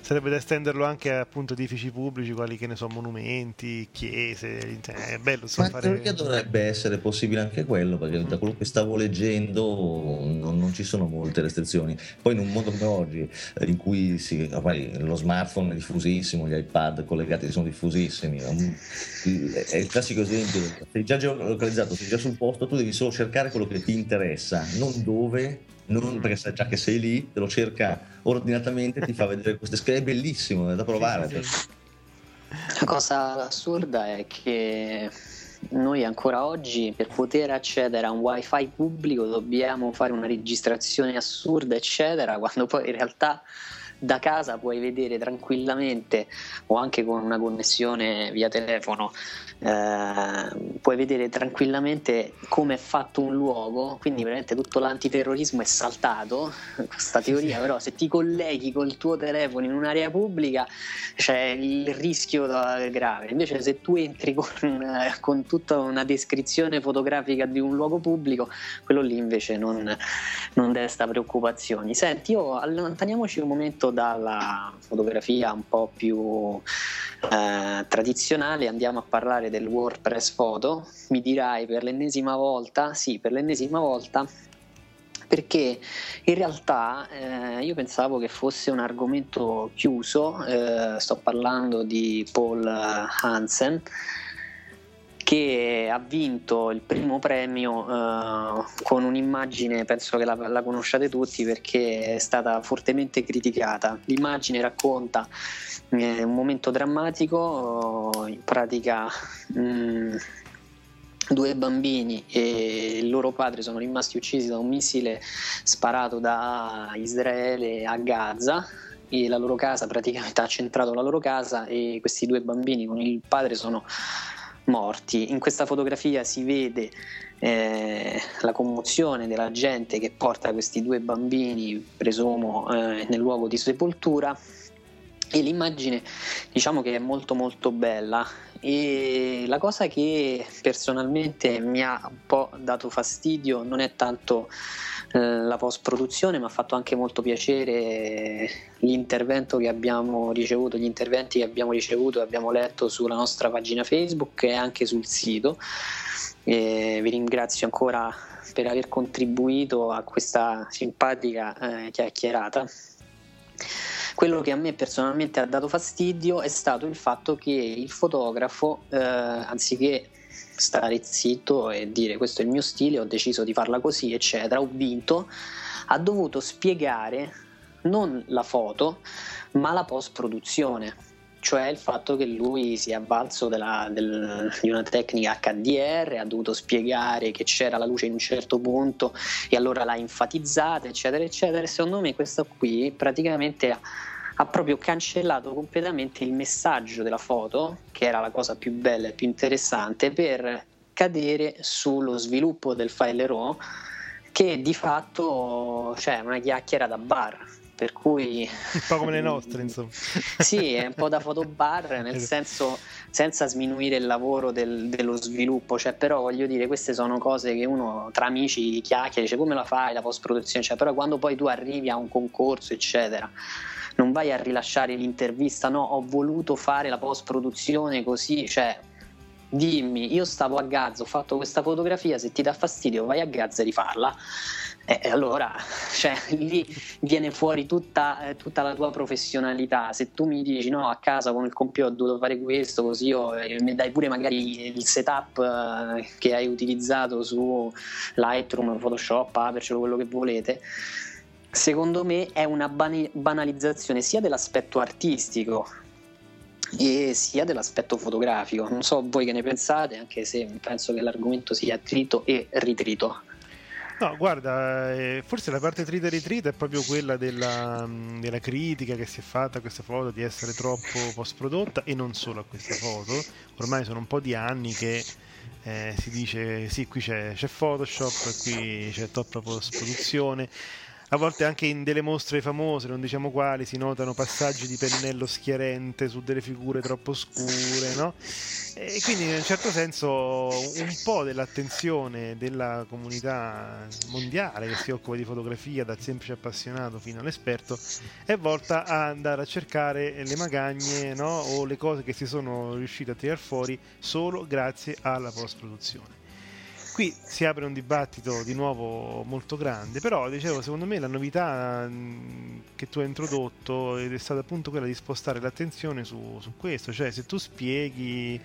sarebbe da estenderlo anche a appunto edifici pubblici, quali che ne so, monumenti, chiese. È bello. So, Ma fare... perché dovrebbe essere possibile anche quello? Perché da quello che stavo leggendo non, non, ci sono molte restrizioni. Poi in un mondo come oggi, eh, in cui si, lo smartphone è diffusissimo, gli iPad collegati sono diffusissimi, è il classico esempio. Sei già geolocalizzato, sei già sul posto, tu devi solo cercare quello che ti interessa, non dove non perché sai già che sei lì, te lo cerca ordinatamente, ti fa vedere queste schede, è bellissimo, è da provare. Sì, sì, La cosa assurda è che noi ancora oggi per poter accedere a un wifi pubblico dobbiamo fare una registrazione assurda eccetera quando poi in realtà da casa puoi vedere tranquillamente o anche con una connessione via telefono eh, puoi vedere tranquillamente come è fatto un luogo quindi veramente tutto l'antiterrorismo è saltato questa teoria però se ti colleghi col tuo telefono in un'area pubblica c'è il rischio grave. Invece se tu entri con, con tutta una descrizione fotografica di un luogo pubblico quello lì invece non, non desta preoccupazioni. Senti io allontaniamoci un momento dalla fotografia un po' più eh, tradizionale andiamo a parlare del WordPress Photo. Mi dirai per l'ennesima volta, sì, per l'ennesima volta perché in realtà eh, io pensavo che fosse un argomento chiuso, eh, sto parlando di Paul Hansen che ha vinto il primo premio uh, con un'immagine, penso che la, la, conosciate tutti perché è stata fortemente criticata. L'immagine racconta eh, un momento drammatico, in pratica mh, mm, due bambini e il loro padre sono rimasti uccisi da un missile sparato da Israele a Gaza la loro casa praticamente ha centrato la loro casa e questi due bambini con il padre sono morti. In questa fotografia si vede eh, la commozione della gente che porta questi due bambini, presumo, eh, nel luogo di sepoltura e l'immagine diciamo che è molto molto bella e la cosa che personalmente mi ha un po' dato fastidio non è tanto la post produzione, mi ha fatto anche molto piacere l'intervento che abbiamo ricevuto, gli interventi che abbiamo ricevuto e abbiamo letto sulla nostra pagina Facebook e anche sul sito. E vi ringrazio ancora per aver contribuito a questa simpatica eh, chiacchierata. Quello che a me personalmente ha dato fastidio è stato il fatto che il fotografo, eh, anziché stare zitto e dire questo è il mio stile, ho deciso di farla così, eccetera, ho vinto, ha dovuto spiegare non la foto, ma la post produzione cioè il fatto che lui si è avvalso della, del, di una tecnica HDR, ha dovuto spiegare che c'era la luce in un certo punto e allora l'ha enfatizzata, eccetera, eccetera. Secondo me questo qui praticamente ha, ha proprio cancellato completamente il messaggio della foto, che era la cosa più bella e più interessante, per cadere sullo sviluppo del file RAW, che di fatto cioè, è una chiacchiera da bar. Per cui un po' come le nostre, insomma. sì, è un po' da fotobar, nel senso senza sminuire il lavoro del, dello sviluppo, cioè, però voglio dire, queste sono cose che uno tra amici chiacchiera, dice come la fai la post produzione, cioè, però quando poi tu arrivi a un concorso, eccetera, non vai a rilasciare l'intervista, no, ho voluto fare la post produzione così, cioè dimmi, io stavo a Gaza, ho fatto questa fotografia, se ti dà fastidio vai a Gaza e rifarla. E allora, cioè, lì viene fuori tutta, eh, tutta, la tua professionalità. Se tu mi dici no, a casa con il computer ho dovuto fare questo, così io, eh, mi dai pure magari il setup eh, che hai utilizzato su Lightroom, Photoshop, Aperture, quello che volete. Secondo me è una banalizzazione sia dell'aspetto artistico e sia dell'aspetto fotografico. Non so voi che ne pensate, anche se penso che l'argomento sia trito e ritrito. No, guarda, eh, forse la parte trita e ritrita è proprio quella della, mm, della, critica che si è fatta a questa foto di essere troppo post prodotta e non solo a queste foto. Ormai sono un po' di anni che eh, si dice sì, qui c'è, c'è Photoshop, qui c'è top post produzione a volte anche in delle mostre famose, non diciamo quali, si notano passaggi di pennello schiarente su delle figure troppo scure, no? E quindi in un certo senso un po' dell'attenzione della comunità mondiale che si occupa di fotografia, dal semplice appassionato fino all'esperto, è volta a andare a cercare le magagne no? o le cose che si sono riusciti a tirare fuori solo grazie alla post-produzione qui si apre un dibattito di nuovo molto grande, però dicevo, secondo me la novità che tu hai introdotto è stata appunto quella di spostare l'attenzione su, su questo, cioè se tu spieghi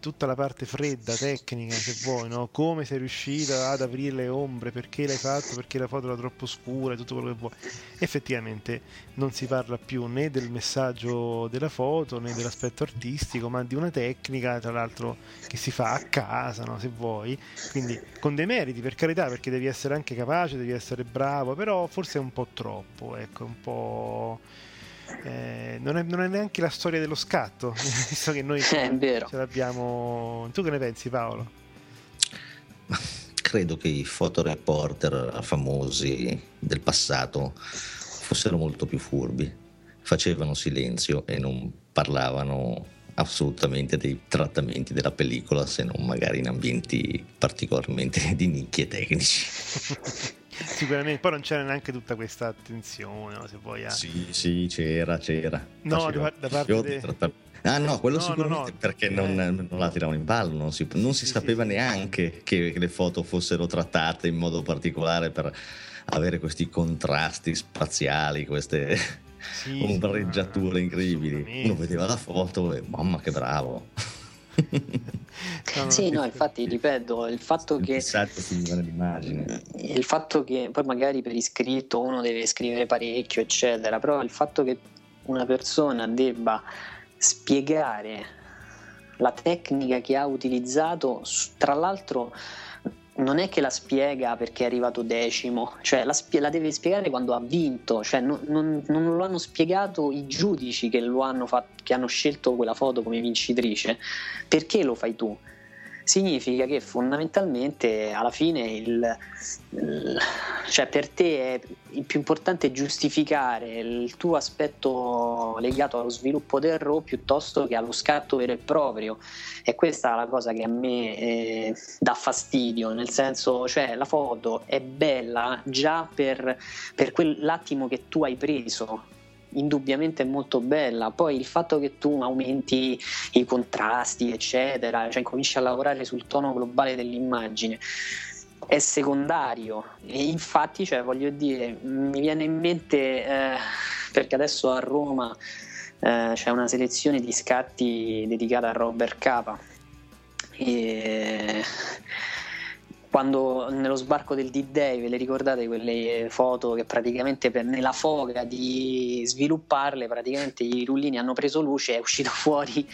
tutta la parte fredda, tecnica, se vuoi, no? come sei riuscita ad aprire le ombre, perché l'hai fatto, perché la foto era troppo scura, tutto quello che vuoi. Effettivamente non si parla più né del messaggio della foto né dell'aspetto artistico, ma di una tecnica, tra l'altro, che si fa a casa, no? se vuoi. Quindi con dei meriti, per carità, perché devi essere anche capace, devi essere bravo, però forse è un po' troppo, ecco, un po' Eh, non, è, non, è, neanche la storia dello scatto, visto che noi è vero. ce l'abbiamo. Tu che ne pensi, Paolo? Credo che i fotoreporter famosi del passato fossero molto più furbi, facevano silenzio e non parlavano assolutamente dei trattamenti della pellicola se non magari in ambienti particolarmente di nicchie tecnici. Sicuramente, poi non c'era neanche tutta questa attenzione, no? se vuoi. A... Sì, sì, c'era, c'era. No, da, da parte di... Trattar... Ah no, quello no, sicuramente no, no. perché eh. non, non, la tiravano in ballo, non si, non si sì, sapeva sì, neanche sì. Che, che le foto fossero trattate in modo particolare per avere questi contrasti spaziali, queste sì, ombreggiature incredibili. Uno vedeva la foto e mamma che bravo sì, no, infatti ripeto, il fatto che il fatto che poi magari per iscritto uno deve scrivere parecchio, eccetera, però il fatto che una persona debba spiegare la tecnica che ha utilizzato, tra l'altro non è che la spiega perché è arrivato decimo, cioè la, spie- la deve spiegare quando ha vinto, cioè non, non, non lo hanno spiegato i giudici che, hanno fatto, che hanno scelto quella foto come vincitrice, perché lo fai tu? Significa che fondamentalmente alla fine il, cioè per te è più importante giustificare il tuo aspetto legato allo sviluppo del RAW piuttosto che allo scatto vero e proprio. E questa è la cosa che a me eh, dà fastidio nel senso cioè la foto è bella già per, per quell'attimo che tu hai preso indubbiamente molto bella. Poi il fatto che tu aumenti i contrasti, eccetera, cioè cominci a lavorare sul tono globale dell'immagine è secondario e infatti cioè, voglio dire mi viene in mente eh, perché adesso a Roma eh, c'è una selezione di scatti dedicata a Robert Capa e quando nello sbarco del D-Day ve le ricordate quelle foto che praticamente per, nella foga di svilupparle praticamente i rullini hanno preso luce e è uscito fuori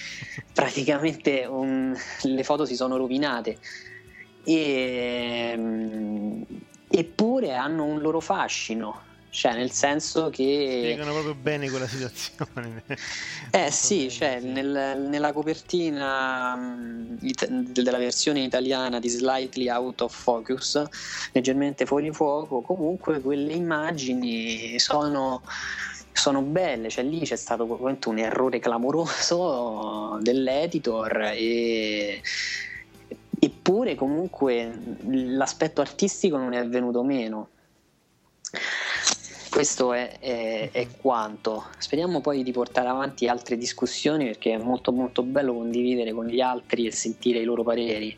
praticamente un, le foto si sono rovinate. E, eppure hanno un loro fascino cioè nel senso che spiegano proprio bene quella situazione. Eh sì cioè nel, nella copertina mm, it- della versione italiana di Slightly Out of Focus leggermente fuori fuoco comunque quelle immagini sono sono belle, cioè lì c'è stato un errore clamoroso dell'editor e eppure comunque l'aspetto artistico non è venuto meno questo è, è, è, quanto. Speriamo poi di portare avanti altre discussioni perché è molto molto bello condividere con gli altri e sentire i loro pareri.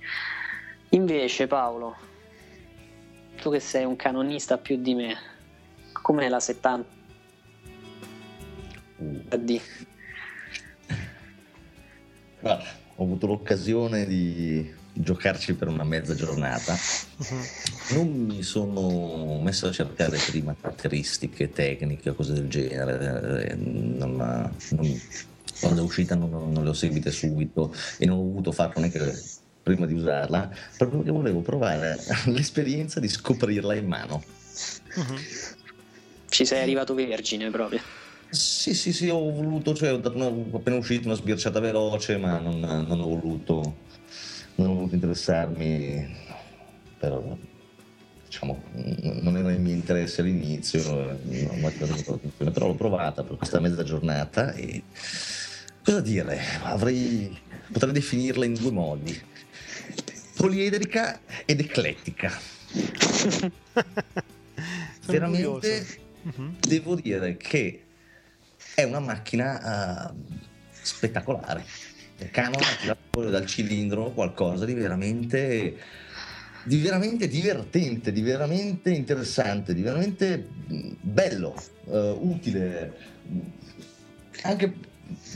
Invece Paolo, tu che sei un canonista più di me, com'è la 70 D? Ho avuto l'occasione di giocarci per una mezza giornata. Non mi sono messo a cercare prima caratteristiche tecniche o cose del genere. eh, non- non- quando è uscita non, non le ho seguite subito e non ho voluto farlo neanche prima di usarla, proprio perché volevo provare l'esperienza di scoprirla in mano. Ci sei arrivato vergine proprio. Sì, sì, sì, ho voluto, cioè ho appena uscito una sbirciata veloce, ma non, non ho voluto, non ho voluto interessarmi, però diciamo, non era il mio interesse all'inizio, non ho mai però l'ho provata per questa mezza giornata e cosa dire, avrei, potrei definirla in due modi, poliedrica ed eclettica. Veramente devo dire che è una macchina eh, spettacolare. Canon ha tirato fuori dal cilindro qualcosa di veramente, di veramente divertente, di veramente interessante, di veramente bello, eh, utile. Anche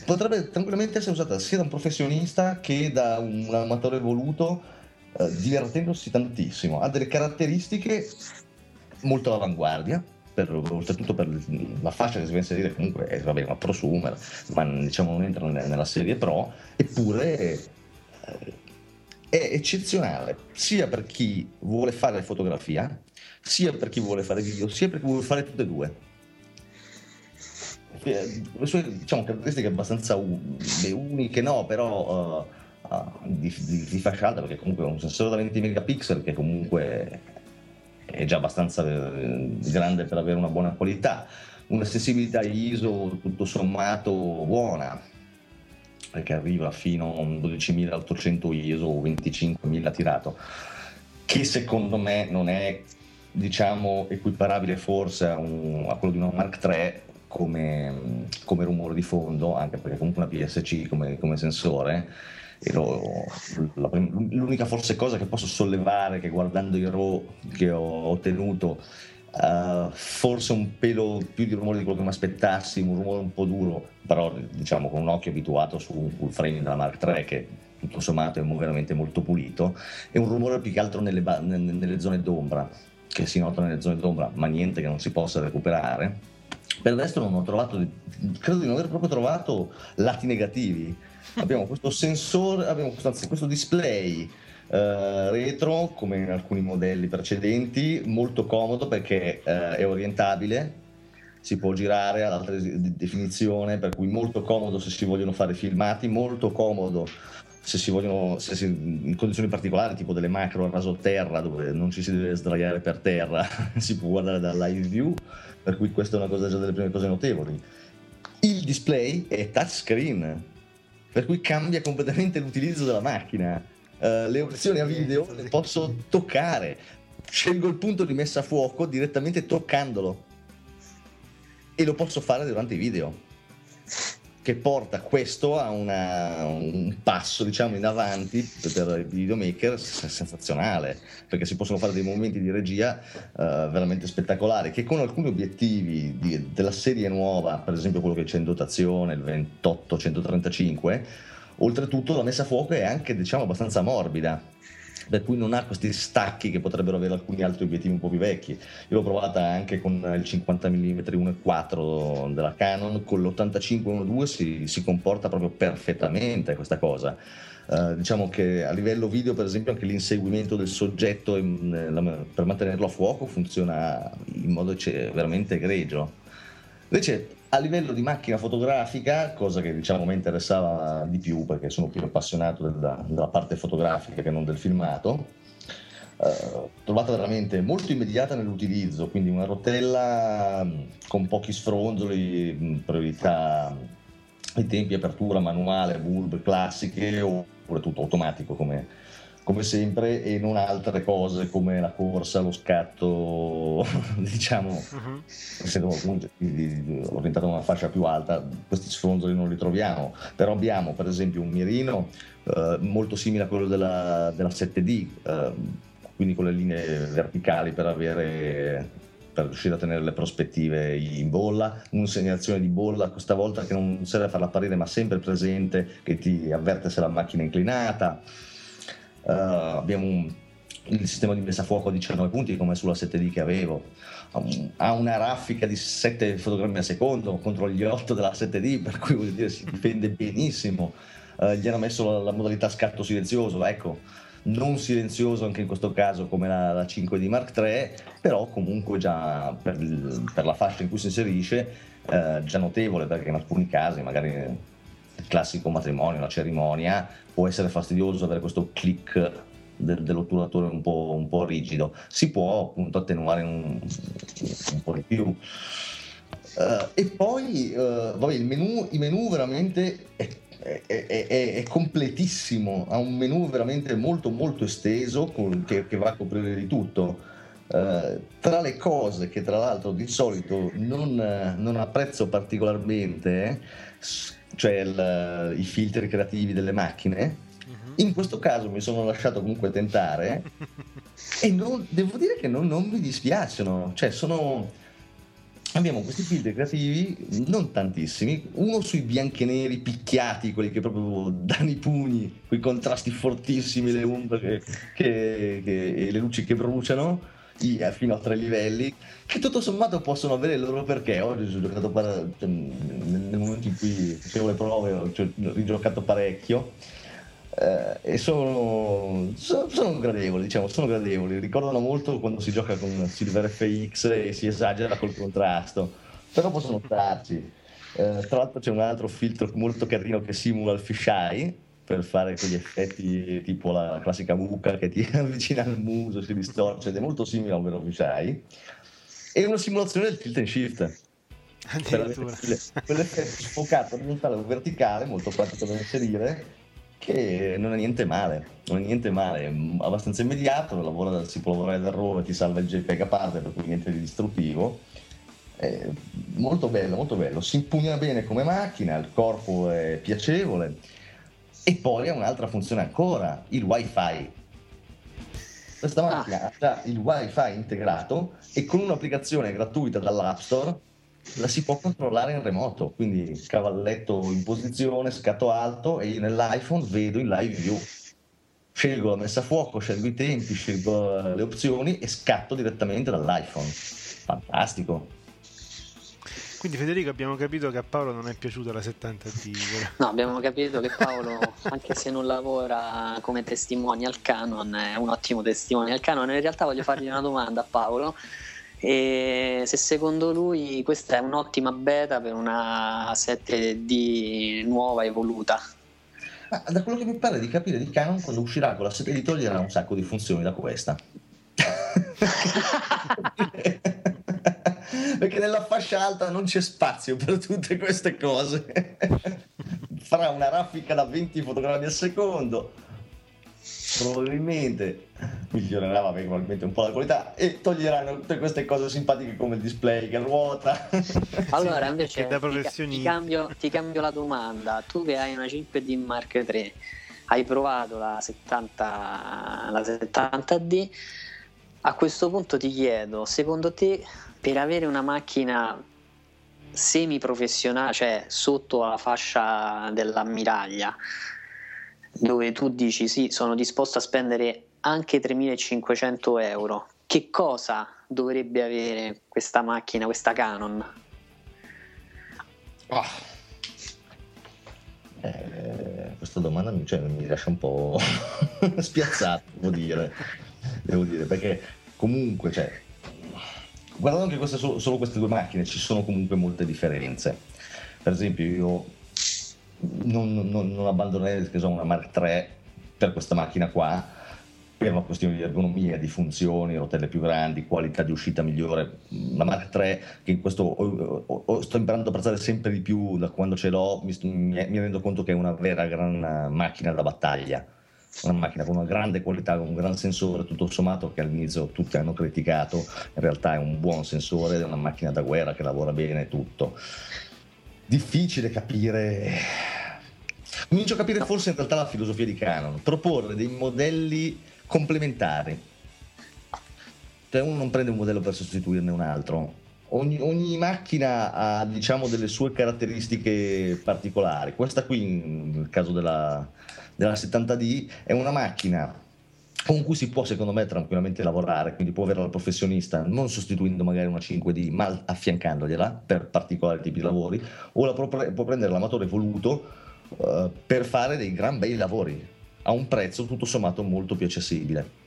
potrebbe tranquillamente essere usata sia da un professionista che da un amatore voluto, eh, divertendosi tantissimo. Ha delle caratteristiche molto all'avanguardia, per, oltretutto per la fascia che si va a inserire comunque è vabbè, una prosumer, ma diciamo non entra nella, serie pro, eppure eh, è eccezionale sia per chi vuole fare fotografia, sia per chi vuole fare video, sia per chi vuole fare tutte e due. Eh, Le sue diciamo, caratteristiche abbastanza uniche, no, però eh, eh, di, di, di fascia alta, perché comunque è un sensore da 20 megapixel che comunque è già abbastanza eh, grande per avere una buona qualità, una sensibilità ISO tutto sommato buona, perché arriva fino a un 12800 ISO o 25000 tirato, che secondo me non è diciamo equiparabile forse a, un- a quello di una Mark III come, come rumore di fondo, anche perché comunque una PSC come, come sensore e prim- l'unica forse cosa che posso sollevare che guardando i RAW che ho ottenuto eh, forse un pelo più di rumore di quello che mi aspettassi un rumore un po' duro però diciamo con un occhio abituato su un full frame della Mark III che tutto sommato è veramente molto pulito e un rumore più che altro nelle, ba- nelle zone d'ombra che si nota nelle zone d'ombra ma niente che non si possa recuperare. Per il resto non ho trovato credo di non aver proprio trovato lati negativi abbiamo questo sensore, abbiamo questo, anzi, questo display eh, retro come in alcuni modelli precedenti, molto comodo perché eh, è orientabile, si può girare ad di- definizione, per cui molto comodo se si vogliono fare filmati, molto comodo se si vogliono, se si- in condizioni particolari, tipo delle macro a raso terra, dove non ci si deve sdraiare per terra, si può guardare da live view, per cui questa è una cosa già delle prime cose notevoli. Il display è touchscreen, per cui cambia completamente l'utilizzo della macchina. Eh, le opzioni a video le posso toccare, scelgo il punto di messa a fuoco direttamente toccandolo. E lo posso fare durante i video che porta questo a una- un passo diciamo in avanti per i videomaker sensazionale perché si possono fare dei momenti di regia eh, veramente spettacolari che con alcuni obiettivi di- della serie nuova per esempio quello che c'è in dotazione il 28-135 oltretutto la messa a fuoco è anche diciamo abbastanza morbida per cui non ha questi stacchi che potrebbero avere alcuni altri obiettivi un po' più vecchi. Io l'ho provata anche con il 50 mm 1.4 della Canon, con l'85 1.2 si, si comporta proprio perfettamente questa cosa. Eh, diciamo che a livello video, per esempio, anche l'inseguimento del soggetto per mantenerlo a fuoco funziona in modo ecce- veramente egregio. Invece a livello di macchina fotografica, cosa che diciamo mi interessava di più perché sono più appassionato della, della parte fotografica che non del filmato, eh, trovata veramente molto immediata nell'utilizzo, quindi una rotella mh, con pochi sfronzoli, mh, priorità i tempi apertura manuale, bulb classiche oppure tutto automatico come, come sempre e non altre cose come la corsa, lo scatto, diciamo, essendo comunque di- di- orientato a una fascia più alta, questi sfronzoli non li troviamo, però abbiamo per esempio un mirino eh, molto simile a quello della, della 7D, eh, quindi con le linee verticali per avere per riuscire a tenere le prospettive in bolla, un'insegnalazione di bolla questa volta che non serve a farla apparire ma sempre presente che ti avverte se la macchina è inclinata. Uh, abbiamo un, il sistema di messa a fuoco a 19 punti come sulla 7D che avevo. Ha una raffica di 7 fotogrammi al secondo contro gli 8 della 7D per cui vuol dire si difende benissimo. Uh, gli hanno messo la, la modalità scatto silenzioso ecco. Non silenzioso anche in questo caso come la, la 5D Mark III, però comunque già per, il, per la fascia in cui si inserisce eh, già notevole perché in alcuni casi magari classico matrimonio, la cerimonia, può essere fastidioso avere questo click del, dell'otturatore un po', un po', rigido. Si può appunto attenuare un, un po' di più. Uh, e poi uh, vabbè, il menu, i menu veramente è è, è, è, completissimo, ha un menu veramente molto molto esteso con, che, che, va a coprire di tutto. Uh, tra le cose che tra l'altro di solito non, non apprezzo particolarmente, cioè il, i filtri creativi delle macchine, uh-huh. in questo caso mi sono lasciato comunque tentare e non, devo dire che non, non mi dispiacciono, cioè sono abbiamo questi filtri creativi, non tantissimi, uno sui bianchi e neri picchiati, quelli che proprio danno i pugni, quei contrasti fortissimi, le ombre che, che, che, e le luci che bruciano, fino a tre livelli, che tutto sommato possono avere il loro perché. Oggi ho giocato pare, cioè, nel momento in cui facevo le prove, ho cioè, rigiocato parecchio eh, e sono, sono, sono, gradevoli, diciamo, sono gradevoli. Ricordano molto quando si gioca con Silver FX e si esagera col contrasto, però possono starci. Eh, tra l'altro c'è un altro filtro molto carino che simula il fisheye per fare quegli effetti tipo la classica mucca che ti avvicina al muso, si distorce ed è molto simile a un vero fisheye. E una simulazione del tilt and shift. Quell'effetto sfocato orizzontale o verticale, molto pratico da inserire, che non è niente male, non è niente male, è abbastanza immediato, lavora, si può lavorare da e ti salva il JPEG a parte, per cui niente di distruttivo. È molto bello, molto bello, si impugna bene come macchina, il corpo è piacevole e poi ha un'altra funzione ancora, il wifi. Questa macchina ah. ha il wifi integrato e con un'applicazione gratuita dall'App Store la si può controllare in remoto, quindi cavalletto in posizione, scatto alto e nell'iPhone vedo il live view. Scelgo la messa a fuoco, scelgo i tempi, scelgo le opzioni e scatto direttamente dall'iPhone. Fantastico. Quindi Federico abbiamo capito che a Paolo non è piaciuta la 70D. No, abbiamo capito che Paolo, anche se non lavora come testimone al Canon, è un ottimo testimone al Canon. In realtà voglio fargli una domanda a Paolo e se secondo lui questa è un'ottima beta per una 7D nuova evoluta. Ma da quello che mi pare di capire di Canon quando uscirà con la 7D toglierà un sacco di funzioni da questa. Perché nella fascia alta non c'è spazio per tutte queste cose. Farà una raffica da 20 fotogrammi al secondo, probabilmente migliorerà vabbè, probabilmente un po' la qualità e toglieranno tutte queste cose simpatiche come il display che ruota. Allora invece ti, ti, cambio, ti, cambio, la domanda. Tu che hai una 5D Mark III hai provato la 70 la 70D a questo punto ti chiedo secondo te per avere una macchina semi professionale cioè sotto la fascia dell'ammiraglia dove tu dici sì, sono disposto a spendere anche 3.500 euro, che cosa dovrebbe avere questa macchina, questa Canon? Oh. Eh, questa domanda mi, cioè, mi lascia un po' spiazzato, devo dire. devo dire, perché comunque, cioè, guardando anche queste, solo, solo queste due macchine, ci sono comunque molte differenze. Per esempio, io non, non, non abbandonerei so, una Mark III per questa macchina qua per una questione di ergonomia, di funzioni, rotelle più grandi, qualità di uscita migliore. La Mark III, che in questo ho, ho, sto imparando ad apprezzare sempre di più da quando ce l'ho, mi, mi, rendo conto che è una vera gran macchina da battaglia. Una macchina con una grande qualità, con un gran sensore, tutto sommato, che all'inizio tutti hanno criticato, in realtà è un buon sensore, è una macchina da guerra che lavora bene tutto difficile capire. Comincio a capire forse in realtà la filosofia di Canon, proporre dei modelli complementari, cioè uno non prende un modello per sostituirne un altro. Ogni, ogni macchina ha diciamo delle sue caratteristiche particolari. Questa qui, nel caso della, della 70D, è una macchina con cui si può secondo me tranquillamente lavorare, quindi può avere la professionista non sostituendo magari una 5D ma affiancandogliela per particolari tipi di lavori, o la può, pre- può prendere l'amatore voluto uh, per fare dei gran bei lavori a un prezzo tutto sommato molto più accessibile.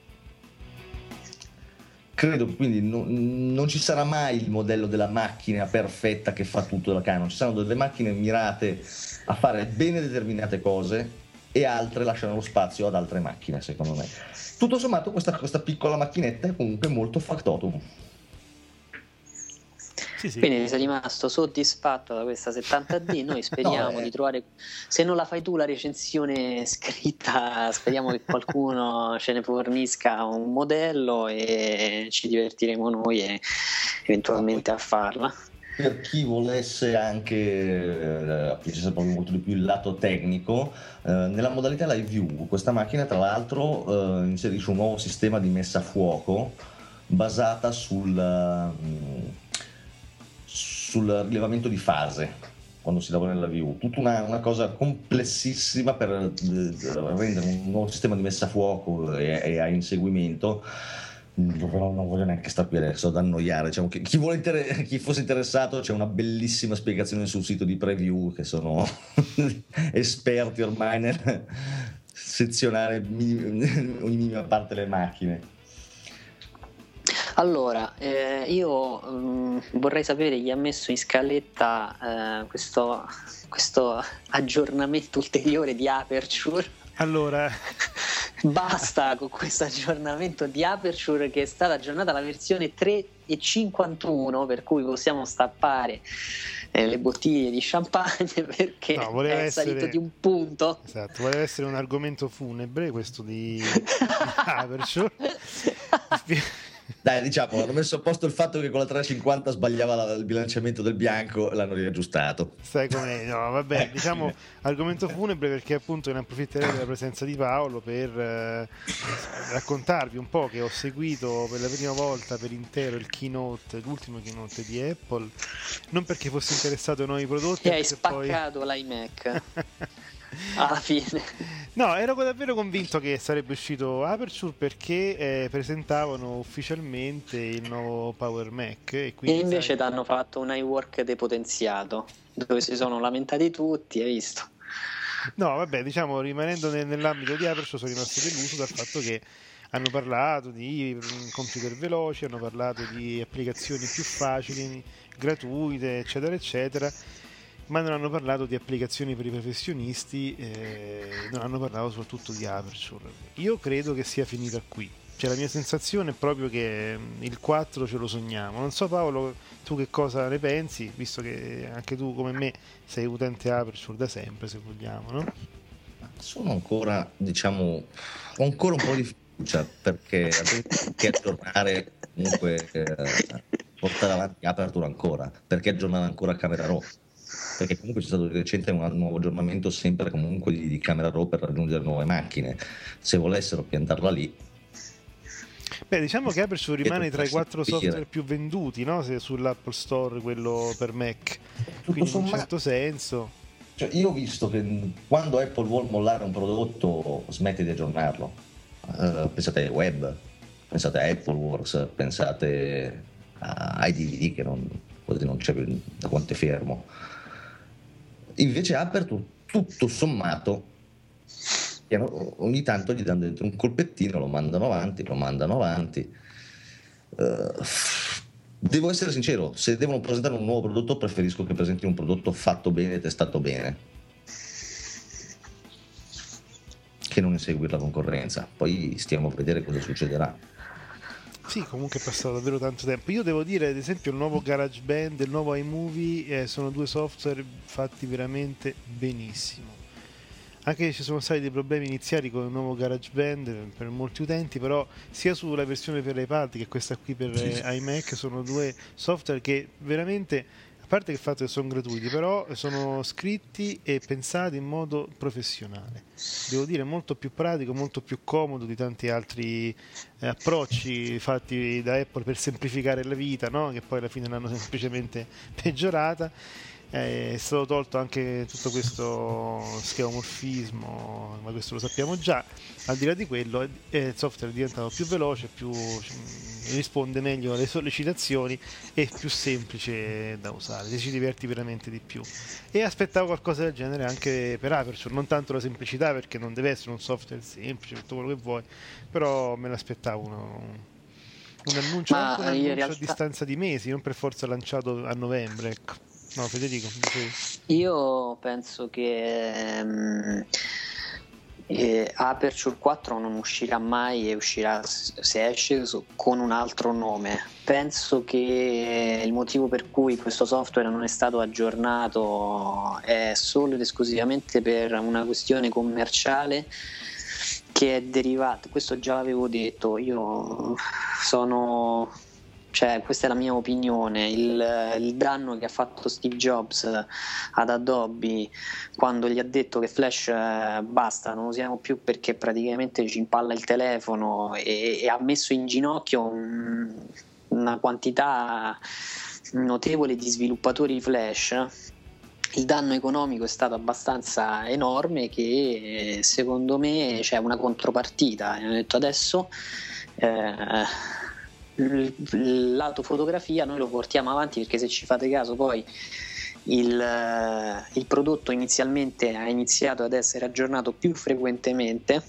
Credo quindi non, non ci sarà mai il modello della macchina perfetta che fa tutto da Canon, ci saranno delle macchine mirate a fare bene determinate cose e altre lasciano lo spazio ad altre macchine, secondo me. Tutto sommato questa, questa piccola macchinetta è comunque molto factotum. Sì, sì. Quindi sei rimasto soddisfatto da questa 70D. Noi speriamo no, eh. di trovare, se non la fai tu la recensione scritta, speriamo che qualcuno ce ne fornisca un modello e ci divertiremo noi e eventualmente a farla per chi volesse anche eh, approfondire proprio molto di più il lato tecnico, eh, nella modalità live view questa macchina tra l'altro eh, inserisce un nuovo sistema di messa a fuoco basata sul, mm, sul rilevamento di fase quando si lavora nella view, tutta una, una cosa complessissima per eh, rendere un nuovo sistema di messa a fuoco e, e a inseguimento però non voglio neanche stare qui adesso ad annoiare. Diciamo chi, inter- chi, fosse interessato, c'è una bellissima spiegazione sul sito di preview che sono esperti ormai nel sezionare ogni minima parte le macchine. Allora, eh, io mh, mm, vorrei sapere chi ha messo in scaletta eh, questo, questo aggiornamento ulteriore di Aperture. Allora, basta con questo aggiornamento di Aperture che è stata aggiornata alla versione 3.51 per cui possiamo stappare eh, le bottiglie di champagne perché no, è essere... salito di un punto. Esatto, voleva essere un argomento funebre questo di, di Aperture dai, diciamo, hanno messo a posto il fatto che con la 350 sbagliava la, il bilanciamento del bianco e l'hanno riaggiustato. Sai com'è? No, vabbè, eh, diciamo argomento funebre perché appunto ne approfitterei della presenza di Paolo per eh, raccontarvi un po' che ho seguito per la prima volta per intero il keynote, l'ultimo keynote di Apple, non perché fossi interessato ai nuovi prodotti. E hai spaccato poi... l'iMac. alla fine. No, ero davvero convinto che sarebbe uscito Aperture perché eh, presentavano ufficialmente il nuovo Power Mac. E, e invece ti hanno fatto un iWork depotenziato, dove si sono lamentati tutti, hai visto? No, vabbè, diciamo, rimanendo nell'ambito di Aperture sono rimasto deluso dal fatto che hanno parlato di computer veloci, hanno parlato di applicazioni più facili, gratuite, eccetera, eccetera ma non hanno parlato di applicazioni per i professionisti, eh, non hanno parlato soprattutto di Aperture. Io credo che sia finita qui. Cioè, la mia sensazione è proprio che mm, il 4 ce lo sogniamo. Non so Paolo, tu che cosa ne pensi, visto che anche tu come me sei utente Aperture da sempre, se vogliamo, no? Sono ancora, diciamo, ho ancora un po' di fiducia perché che aggiornare comunque eh, portare avanti Aperture ancora, perché aggiornare ancora Camera Raw perché comunque c'è stato di recente un nuovo aggiornamento sempre comunque di, di camera raw per raggiungere nuove macchine se volessero piantarla lì Beh, diciamo che Aperture rimane tra i quattro software più venduti no? sull'Apple Store, quello per Mac. Quindi in un certo senso. Cioè, io ho visto che quando Apple vuole mollare un prodotto smette di aggiornarlo. Uh, pensate a web, pensate a Apple Works, pensate ai DVD che non, non c'è più da quanto è fermo. Invece Aperture, tutto sommato, ogni tanto gli danno dentro un colpettino, lo mandano avanti, lo mandano avanti. Uh, devo essere sincero, se devono presentare un nuovo prodotto preferisco che presenti un prodotto fatto bene, testato bene, che non inseguire la concorrenza. Poi stiamo a vedere cosa succederà. Sì, comunque è passato davvero tanto tempo. Io devo dire, ad esempio, il nuovo GarageBand e il nuovo iMovie eh, sono due software fatti veramente benissimo. Anche se ci sono stati dei problemi iniziali con il nuovo GarageBand per molti utenti, però sia sulla versione per iPad che questa qui per eh, iMac sono due software che veramente A parte il fatto che sono gratuiti, però sono scritti e pensati in modo professionale. Devo dire molto più pratico, molto più comodo di tanti altri eh, approcci fatti da Apple per semplificare la vita, no? che poi alla fine l'hanno semplicemente peggiorata eh, è stato tolto anche tutto questo schemomorfismo, ma questo lo sappiamo già. Al di là di quello, eh, il software è diventato più veloce, più, risponde meglio alle sollecitazioni e più semplice da usare, ti ci diverti veramente di più. E aspettavo qualcosa del genere anche per Aperture, non tanto la semplicità perché non deve essere un software semplice, tutto quello che vuoi, però me l'aspettavo uno, un annuncio, un annuncio realtà... a distanza di mesi, non per forza lanciato a novembre. Ecco. No, Federico. Io penso che um, eh, Aperture 4 non uscirà mai e uscirà se esce con un altro nome. Penso che il motivo per cui questo software non è stato aggiornato è solo ed esclusivamente per una questione commerciale che è derivata, questo già l'avevo detto, io sono cioè, questa è la mia opinione. Il, il, danno che ha fatto Steve Jobs ad Adobe quando gli ha detto che Flash eh, basta, non lo usiamo più perché praticamente ci impalla il telefono e, e ha messo in ginocchio un, una quantità notevole di sviluppatori Flash il danno economico è stato abbastanza enorme che secondo me c'è una contropartita. Hanno detto adesso eh, il lato fotografia noi lo portiamo avanti perché se ci fate caso poi il, eh, il, prodotto inizialmente ha iniziato ad essere aggiornato più frequentemente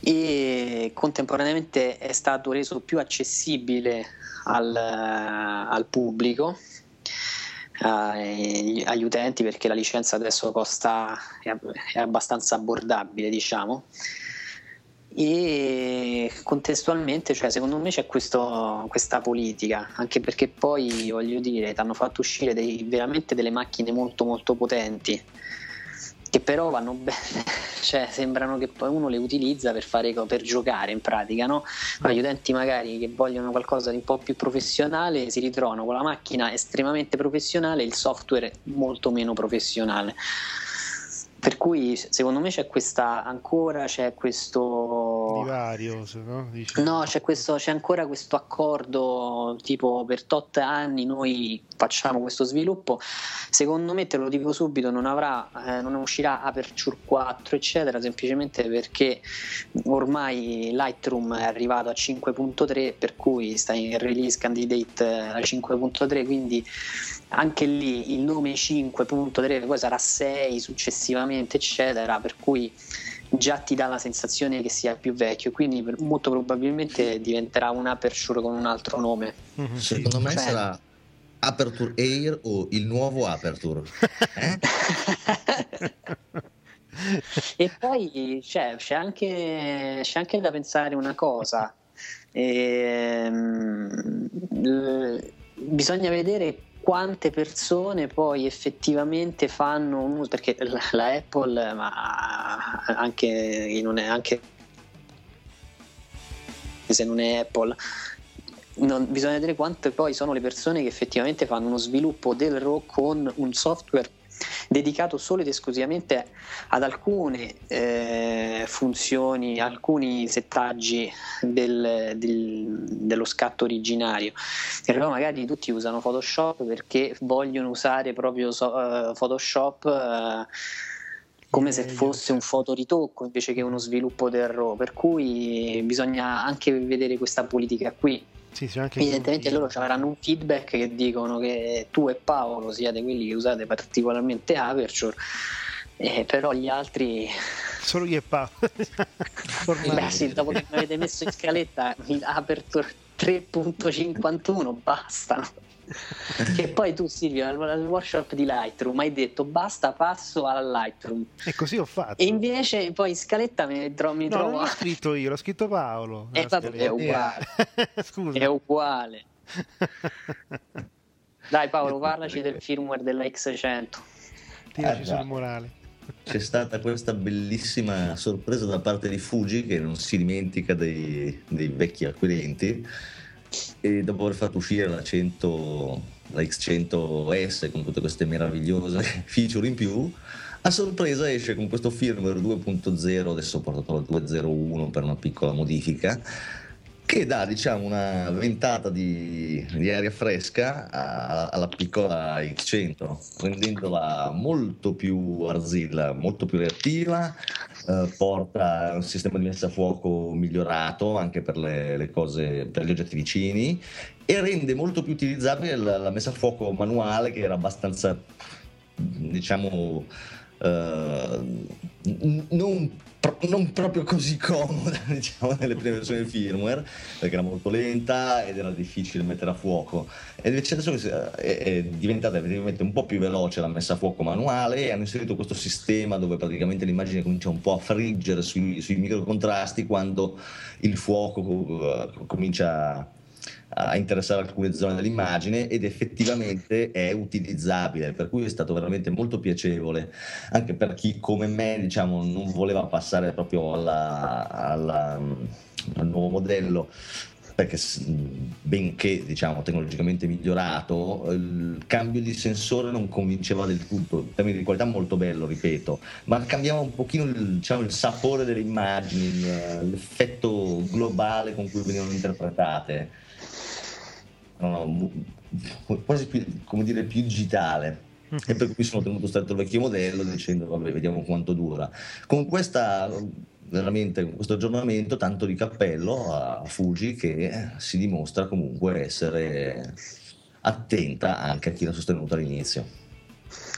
e contemporaneamente è stato reso più accessibile al, al pubblico agli utenti perché la licenza adesso costa è abbastanza abbordabile diciamo e contestualmente, cioè, secondo me c'è questo, questa politica, anche perché poi voglio dire, ti hanno fatto uscire dei, veramente delle macchine molto molto potenti che però vanno bene, cioè sembrano che poi uno le utilizza per, fare, per giocare in pratica, no? Gli utenti magari che vogliono qualcosa di un po' più professionale si ritrovano con la macchina estremamente professionale e il software molto meno professionale. Per cui secondo me c'è questa ancora c'è questo divario, no? no c'è, questo, c'è, ancora questo accordo tipo per tot anni noi facciamo questo sviluppo. Secondo me te lo dico subito, non avrà, eh, non uscirà Aperture 4, eccetera, semplicemente perché ormai Lightroom è arrivato a 5.3, per cui sta in release candidate eh, a 5.3, quindi anche lì il nome 5.3 poi sarà 6 successivamente eccetera per cui già ti dà la sensazione che sia più vecchio quindi molto probabilmente diventerà un Aperture con un altro nome. Mm-hmm, secondo me cioè... sarà Aperture Air o il nuovo Aperture. Eh? e poi c'è, c'è, anche, c'è anche da pensare una cosa. Ehm, bisogna vedere quante persone poi effettivamente fanno un uso, perché la, Apple, ma anche, in anche se non è Apple, non, bisogna vedere quante poi sono le persone che effettivamente fanno uno sviluppo del RAW con un software dedicato solo ed esclusivamente ad alcune eh, funzioni, alcuni settaggi del, del, dello scatto originario. E però magari tutti usano Photoshop perché vogliono usare proprio so, uh, Photoshop. Uh, come se fosse un fotoritocco invece che uno sviluppo del RAW, per cui bisogna anche vedere questa politica qui. Sì, Evidentemente loro avranno un feedback che dicono che tu e Paolo siate quelli che usate particolarmente Aperture, eh, però gli altri... Solo io e Paolo. Beh sì, dopo che mi avete messo in scaletta Aperture 3.51 bastano. Che poi tu Silvio al workshop di Lightroom hai detto basta passo al Lightroom. E così ho fatto. E invece poi in scaletta mi, tro- mi no, trovo non l'ho scritto io l'ho scritto Paolo. Eh, è uguale. Scusa. è uguale. Dai Paolo parlaci del firmware della X100 tiraci sul morale c'è stata questa bellissima sorpresa da parte di Fuji che non si dimentica dei, dei vecchi acquirenti e dopo aver fatto uscire la 100 la X100S con tutte queste meravigliose feature in più, a sorpresa esce con questo firmware 2.0, adesso ho portato al 2.01 per una piccola modifica, che dà diciamo una ventata di, di aria fresca a, alla piccola X100 rendendola molto più arzilla molto più reattiva eh, porta un sistema di messa a fuoco migliorato anche per le, le, cose per gli oggetti vicini e rende molto più utilizzabile la, la messa a fuoco manuale che era abbastanza diciamo eh, non, non, proprio così comoda diciamo, nelle prime versioni del firmware perché era molto lenta ed era difficile mettere a fuoco. E invece adesso è, è diventata effettivamente un po' più veloce la messa a fuoco manuale e hanno inserito questo sistema dove praticamente l'immagine comincia un po' a friggere sui, sui microcontrasti quando il fuoco uh, comincia a a interessare alcune zone dell'immagine ed effettivamente è utilizzabile, per cui è stato veramente molto piacevole, anche per chi come me diciamo, non voleva passare proprio alla, alla, al nuovo modello perché benché diciamo tecnologicamente migliorato il cambio di sensore non convinceva del tutto. In termini di qualità molto bello ripeto ma cambiava un pochino il, diciamo, il sapore delle immagini l'effetto globale con cui venivano interpretate quasi più, come dire, più digitale. E per cui sono tenuto stretto il vecchio modello dicendo vabbè vediamo quanto dura. Con questa veramente con questo aggiornamento tanto di cappello a Fuji che si dimostra comunque essere attenta anche a chi l'ha sostenuto all'inizio.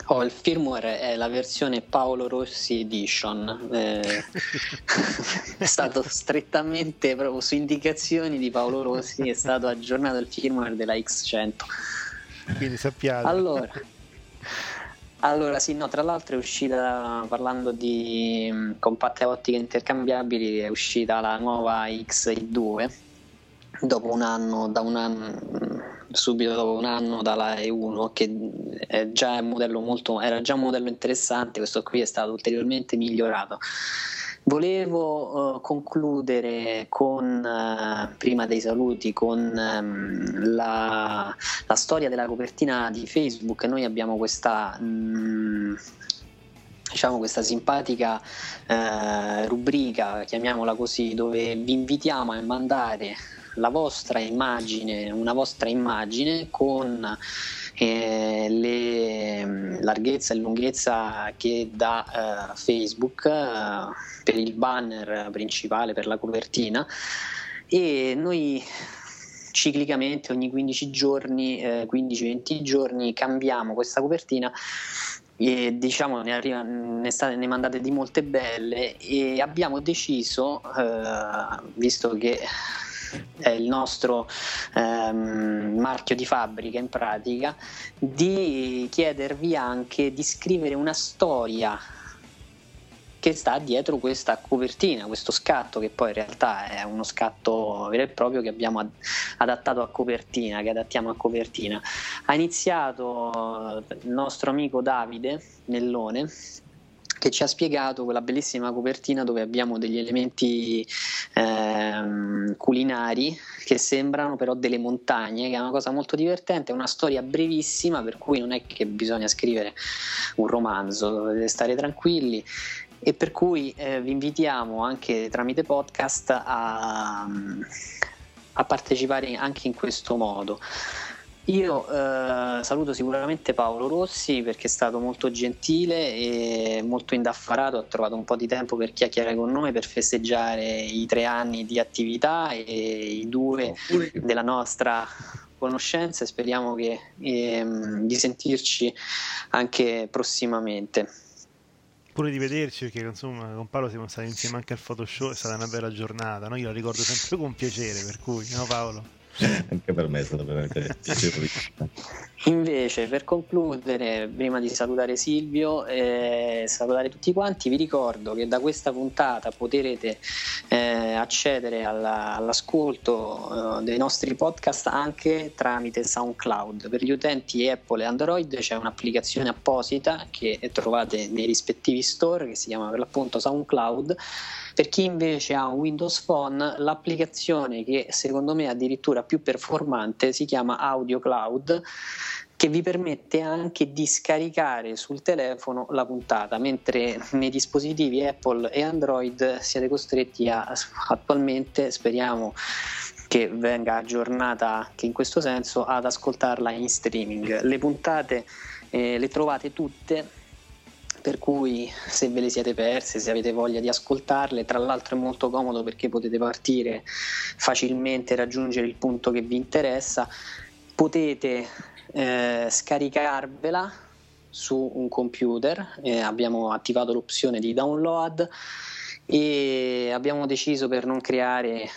Oh, il firmware è la versione Paolo Rossi Edition. Eh, è stato strettamente proprio su indicazioni di Paolo Rossi è stato aggiornato il firmware della X100. Quindi sappiate. Allora, allora sì, no, tra l'altro è uscita parlando di mm, compatte ottiche intercambiabili, è uscita la nuova X2 dopo un anno, da un anno subito dopo un anno dalla E1 che è già un modello molto, era già un modello interessante questo qui è stato ulteriormente migliorato Volevo uh, concludere con, uh, prima dei saluti, con um, la, la, storia della copertina di Facebook. Noi abbiamo questa, um, diciamo questa simpatica uh, rubrica, chiamiamola così, dove vi invitiamo a mandare la vostra immagine, una vostra immagine con eh, le larghezza e lunghezza che dà eh, Facebook eh, per il banner principale, per la copertina. E noi ciclicamente ogni 15 giorni, 15-20 giorni cambiamo questa copertina e diciamo ne, arriva, ne, state, ne mandate di molte belle e abbiamo deciso, eh, visto che è il nostro ehm, marchio di fabbrica in pratica, di chiedervi anche di scrivere una storia che sta dietro questa copertina, questo scatto che poi in realtà è uno scatto vero e proprio che abbiamo adattato a copertina, che adattiamo a copertina. Ha iniziato il nostro amico Davide Mellone che ci ha spiegato quella bellissima copertina dove abbiamo degli elementi ehm, culinari che sembrano però delle montagne, che è una cosa molto divertente, è una storia brevissima per cui non è che bisogna scrivere un romanzo, dovete stare tranquilli e per cui eh, vi invitiamo anche tramite podcast a, a partecipare anche in questo modo. Io eh, saluto sicuramente Paolo Rossi perché è stato molto gentile e molto indaffarato, ha trovato un po' di tempo per chiacchierare con noi per festeggiare i tre anni di attività e i due della nostra conoscenza e speriamo che, ehm, di sentirci anche prossimamente. Pure di vederci perché insomma con Paolo siamo stati insieme anche al Photoshop, è stata una bella giornata, no? io la ricordo sempre con piacere, per cui, no Paolo? Anche per me è stato veramente piacevole. Invece, per concludere, prima di salutare Silvio e eh, salutare tutti quanti, vi ricordo che da questa puntata potrete eh, accedere alla, all'ascolto eh, dei nostri podcast anche tramite SoundCloud. Per gli utenti Apple e Android c'è un'applicazione apposita che trovate nei rispettivi store che si chiama per l'appunto SoundCloud per chi invece ha un Windows Phone, l'applicazione che secondo me addirittura più performante si chiama Audio Cloud che vi permette anche di scaricare sul telefono la puntata, mentre nei dispositivi Apple e Android siete costretti a attualmente, speriamo che venga aggiornata anche in questo senso, ad ascoltarla in streaming. Le puntate eh, le trovate tutte per cui se ve le siete perse, se avete voglia di ascoltarle, tra l'altro è molto comodo perché potete partire facilmente, raggiungere il punto che vi interessa, potete eh, scaricarvela su un computer, eh, abbiamo attivato l'opzione di download e abbiamo deciso per non creare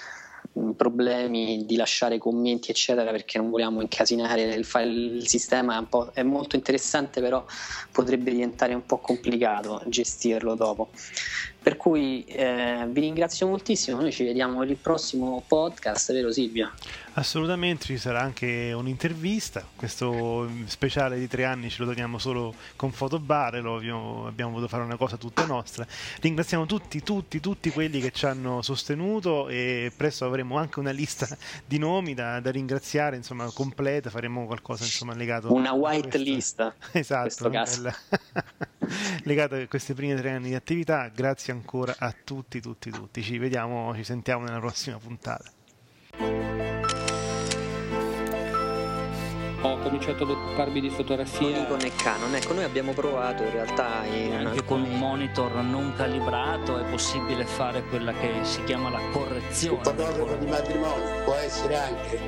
problemi di lasciare commenti eccetera perché non vogliamo incasinare il, file, il sistema è, è, molto interessante però potrebbe diventare un po' complicato gestirlo dopo per cui eh, vi ringrazio moltissimo noi ci vediamo per il prossimo podcast vero Silvia? Assolutamente, ci sarà anche un'intervista. Questo speciale di tre anni ce lo teniamo solo con Fotobar, abbiamo, abbiamo voluto fare una cosa tutta nostra. Ringraziamo tutti, tutti, tutti quelli che ci hanno sostenuto e presto avremo anche una lista di nomi da, da ringraziare, insomma, completa, faremo qualcosa insomma, legato Una white list. Esatto, legato a questi primi tre anni di attività. Grazie ancora a tutti, tutti, tutti. Ci vediamo, ci sentiamo nella prossima puntata. ho cominciato ad occuparmi di fotografia. Con e Canon, ecco, noi abbiamo provato in realtà. In anche con un monitor non calibrato è possibile fare quella che si chiama la correzione. Un fotografo di matrimonio può essere anche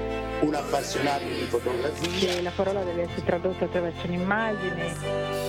un appassionato di fotografia. La parola deve essere tradotta attraverso un'immagine.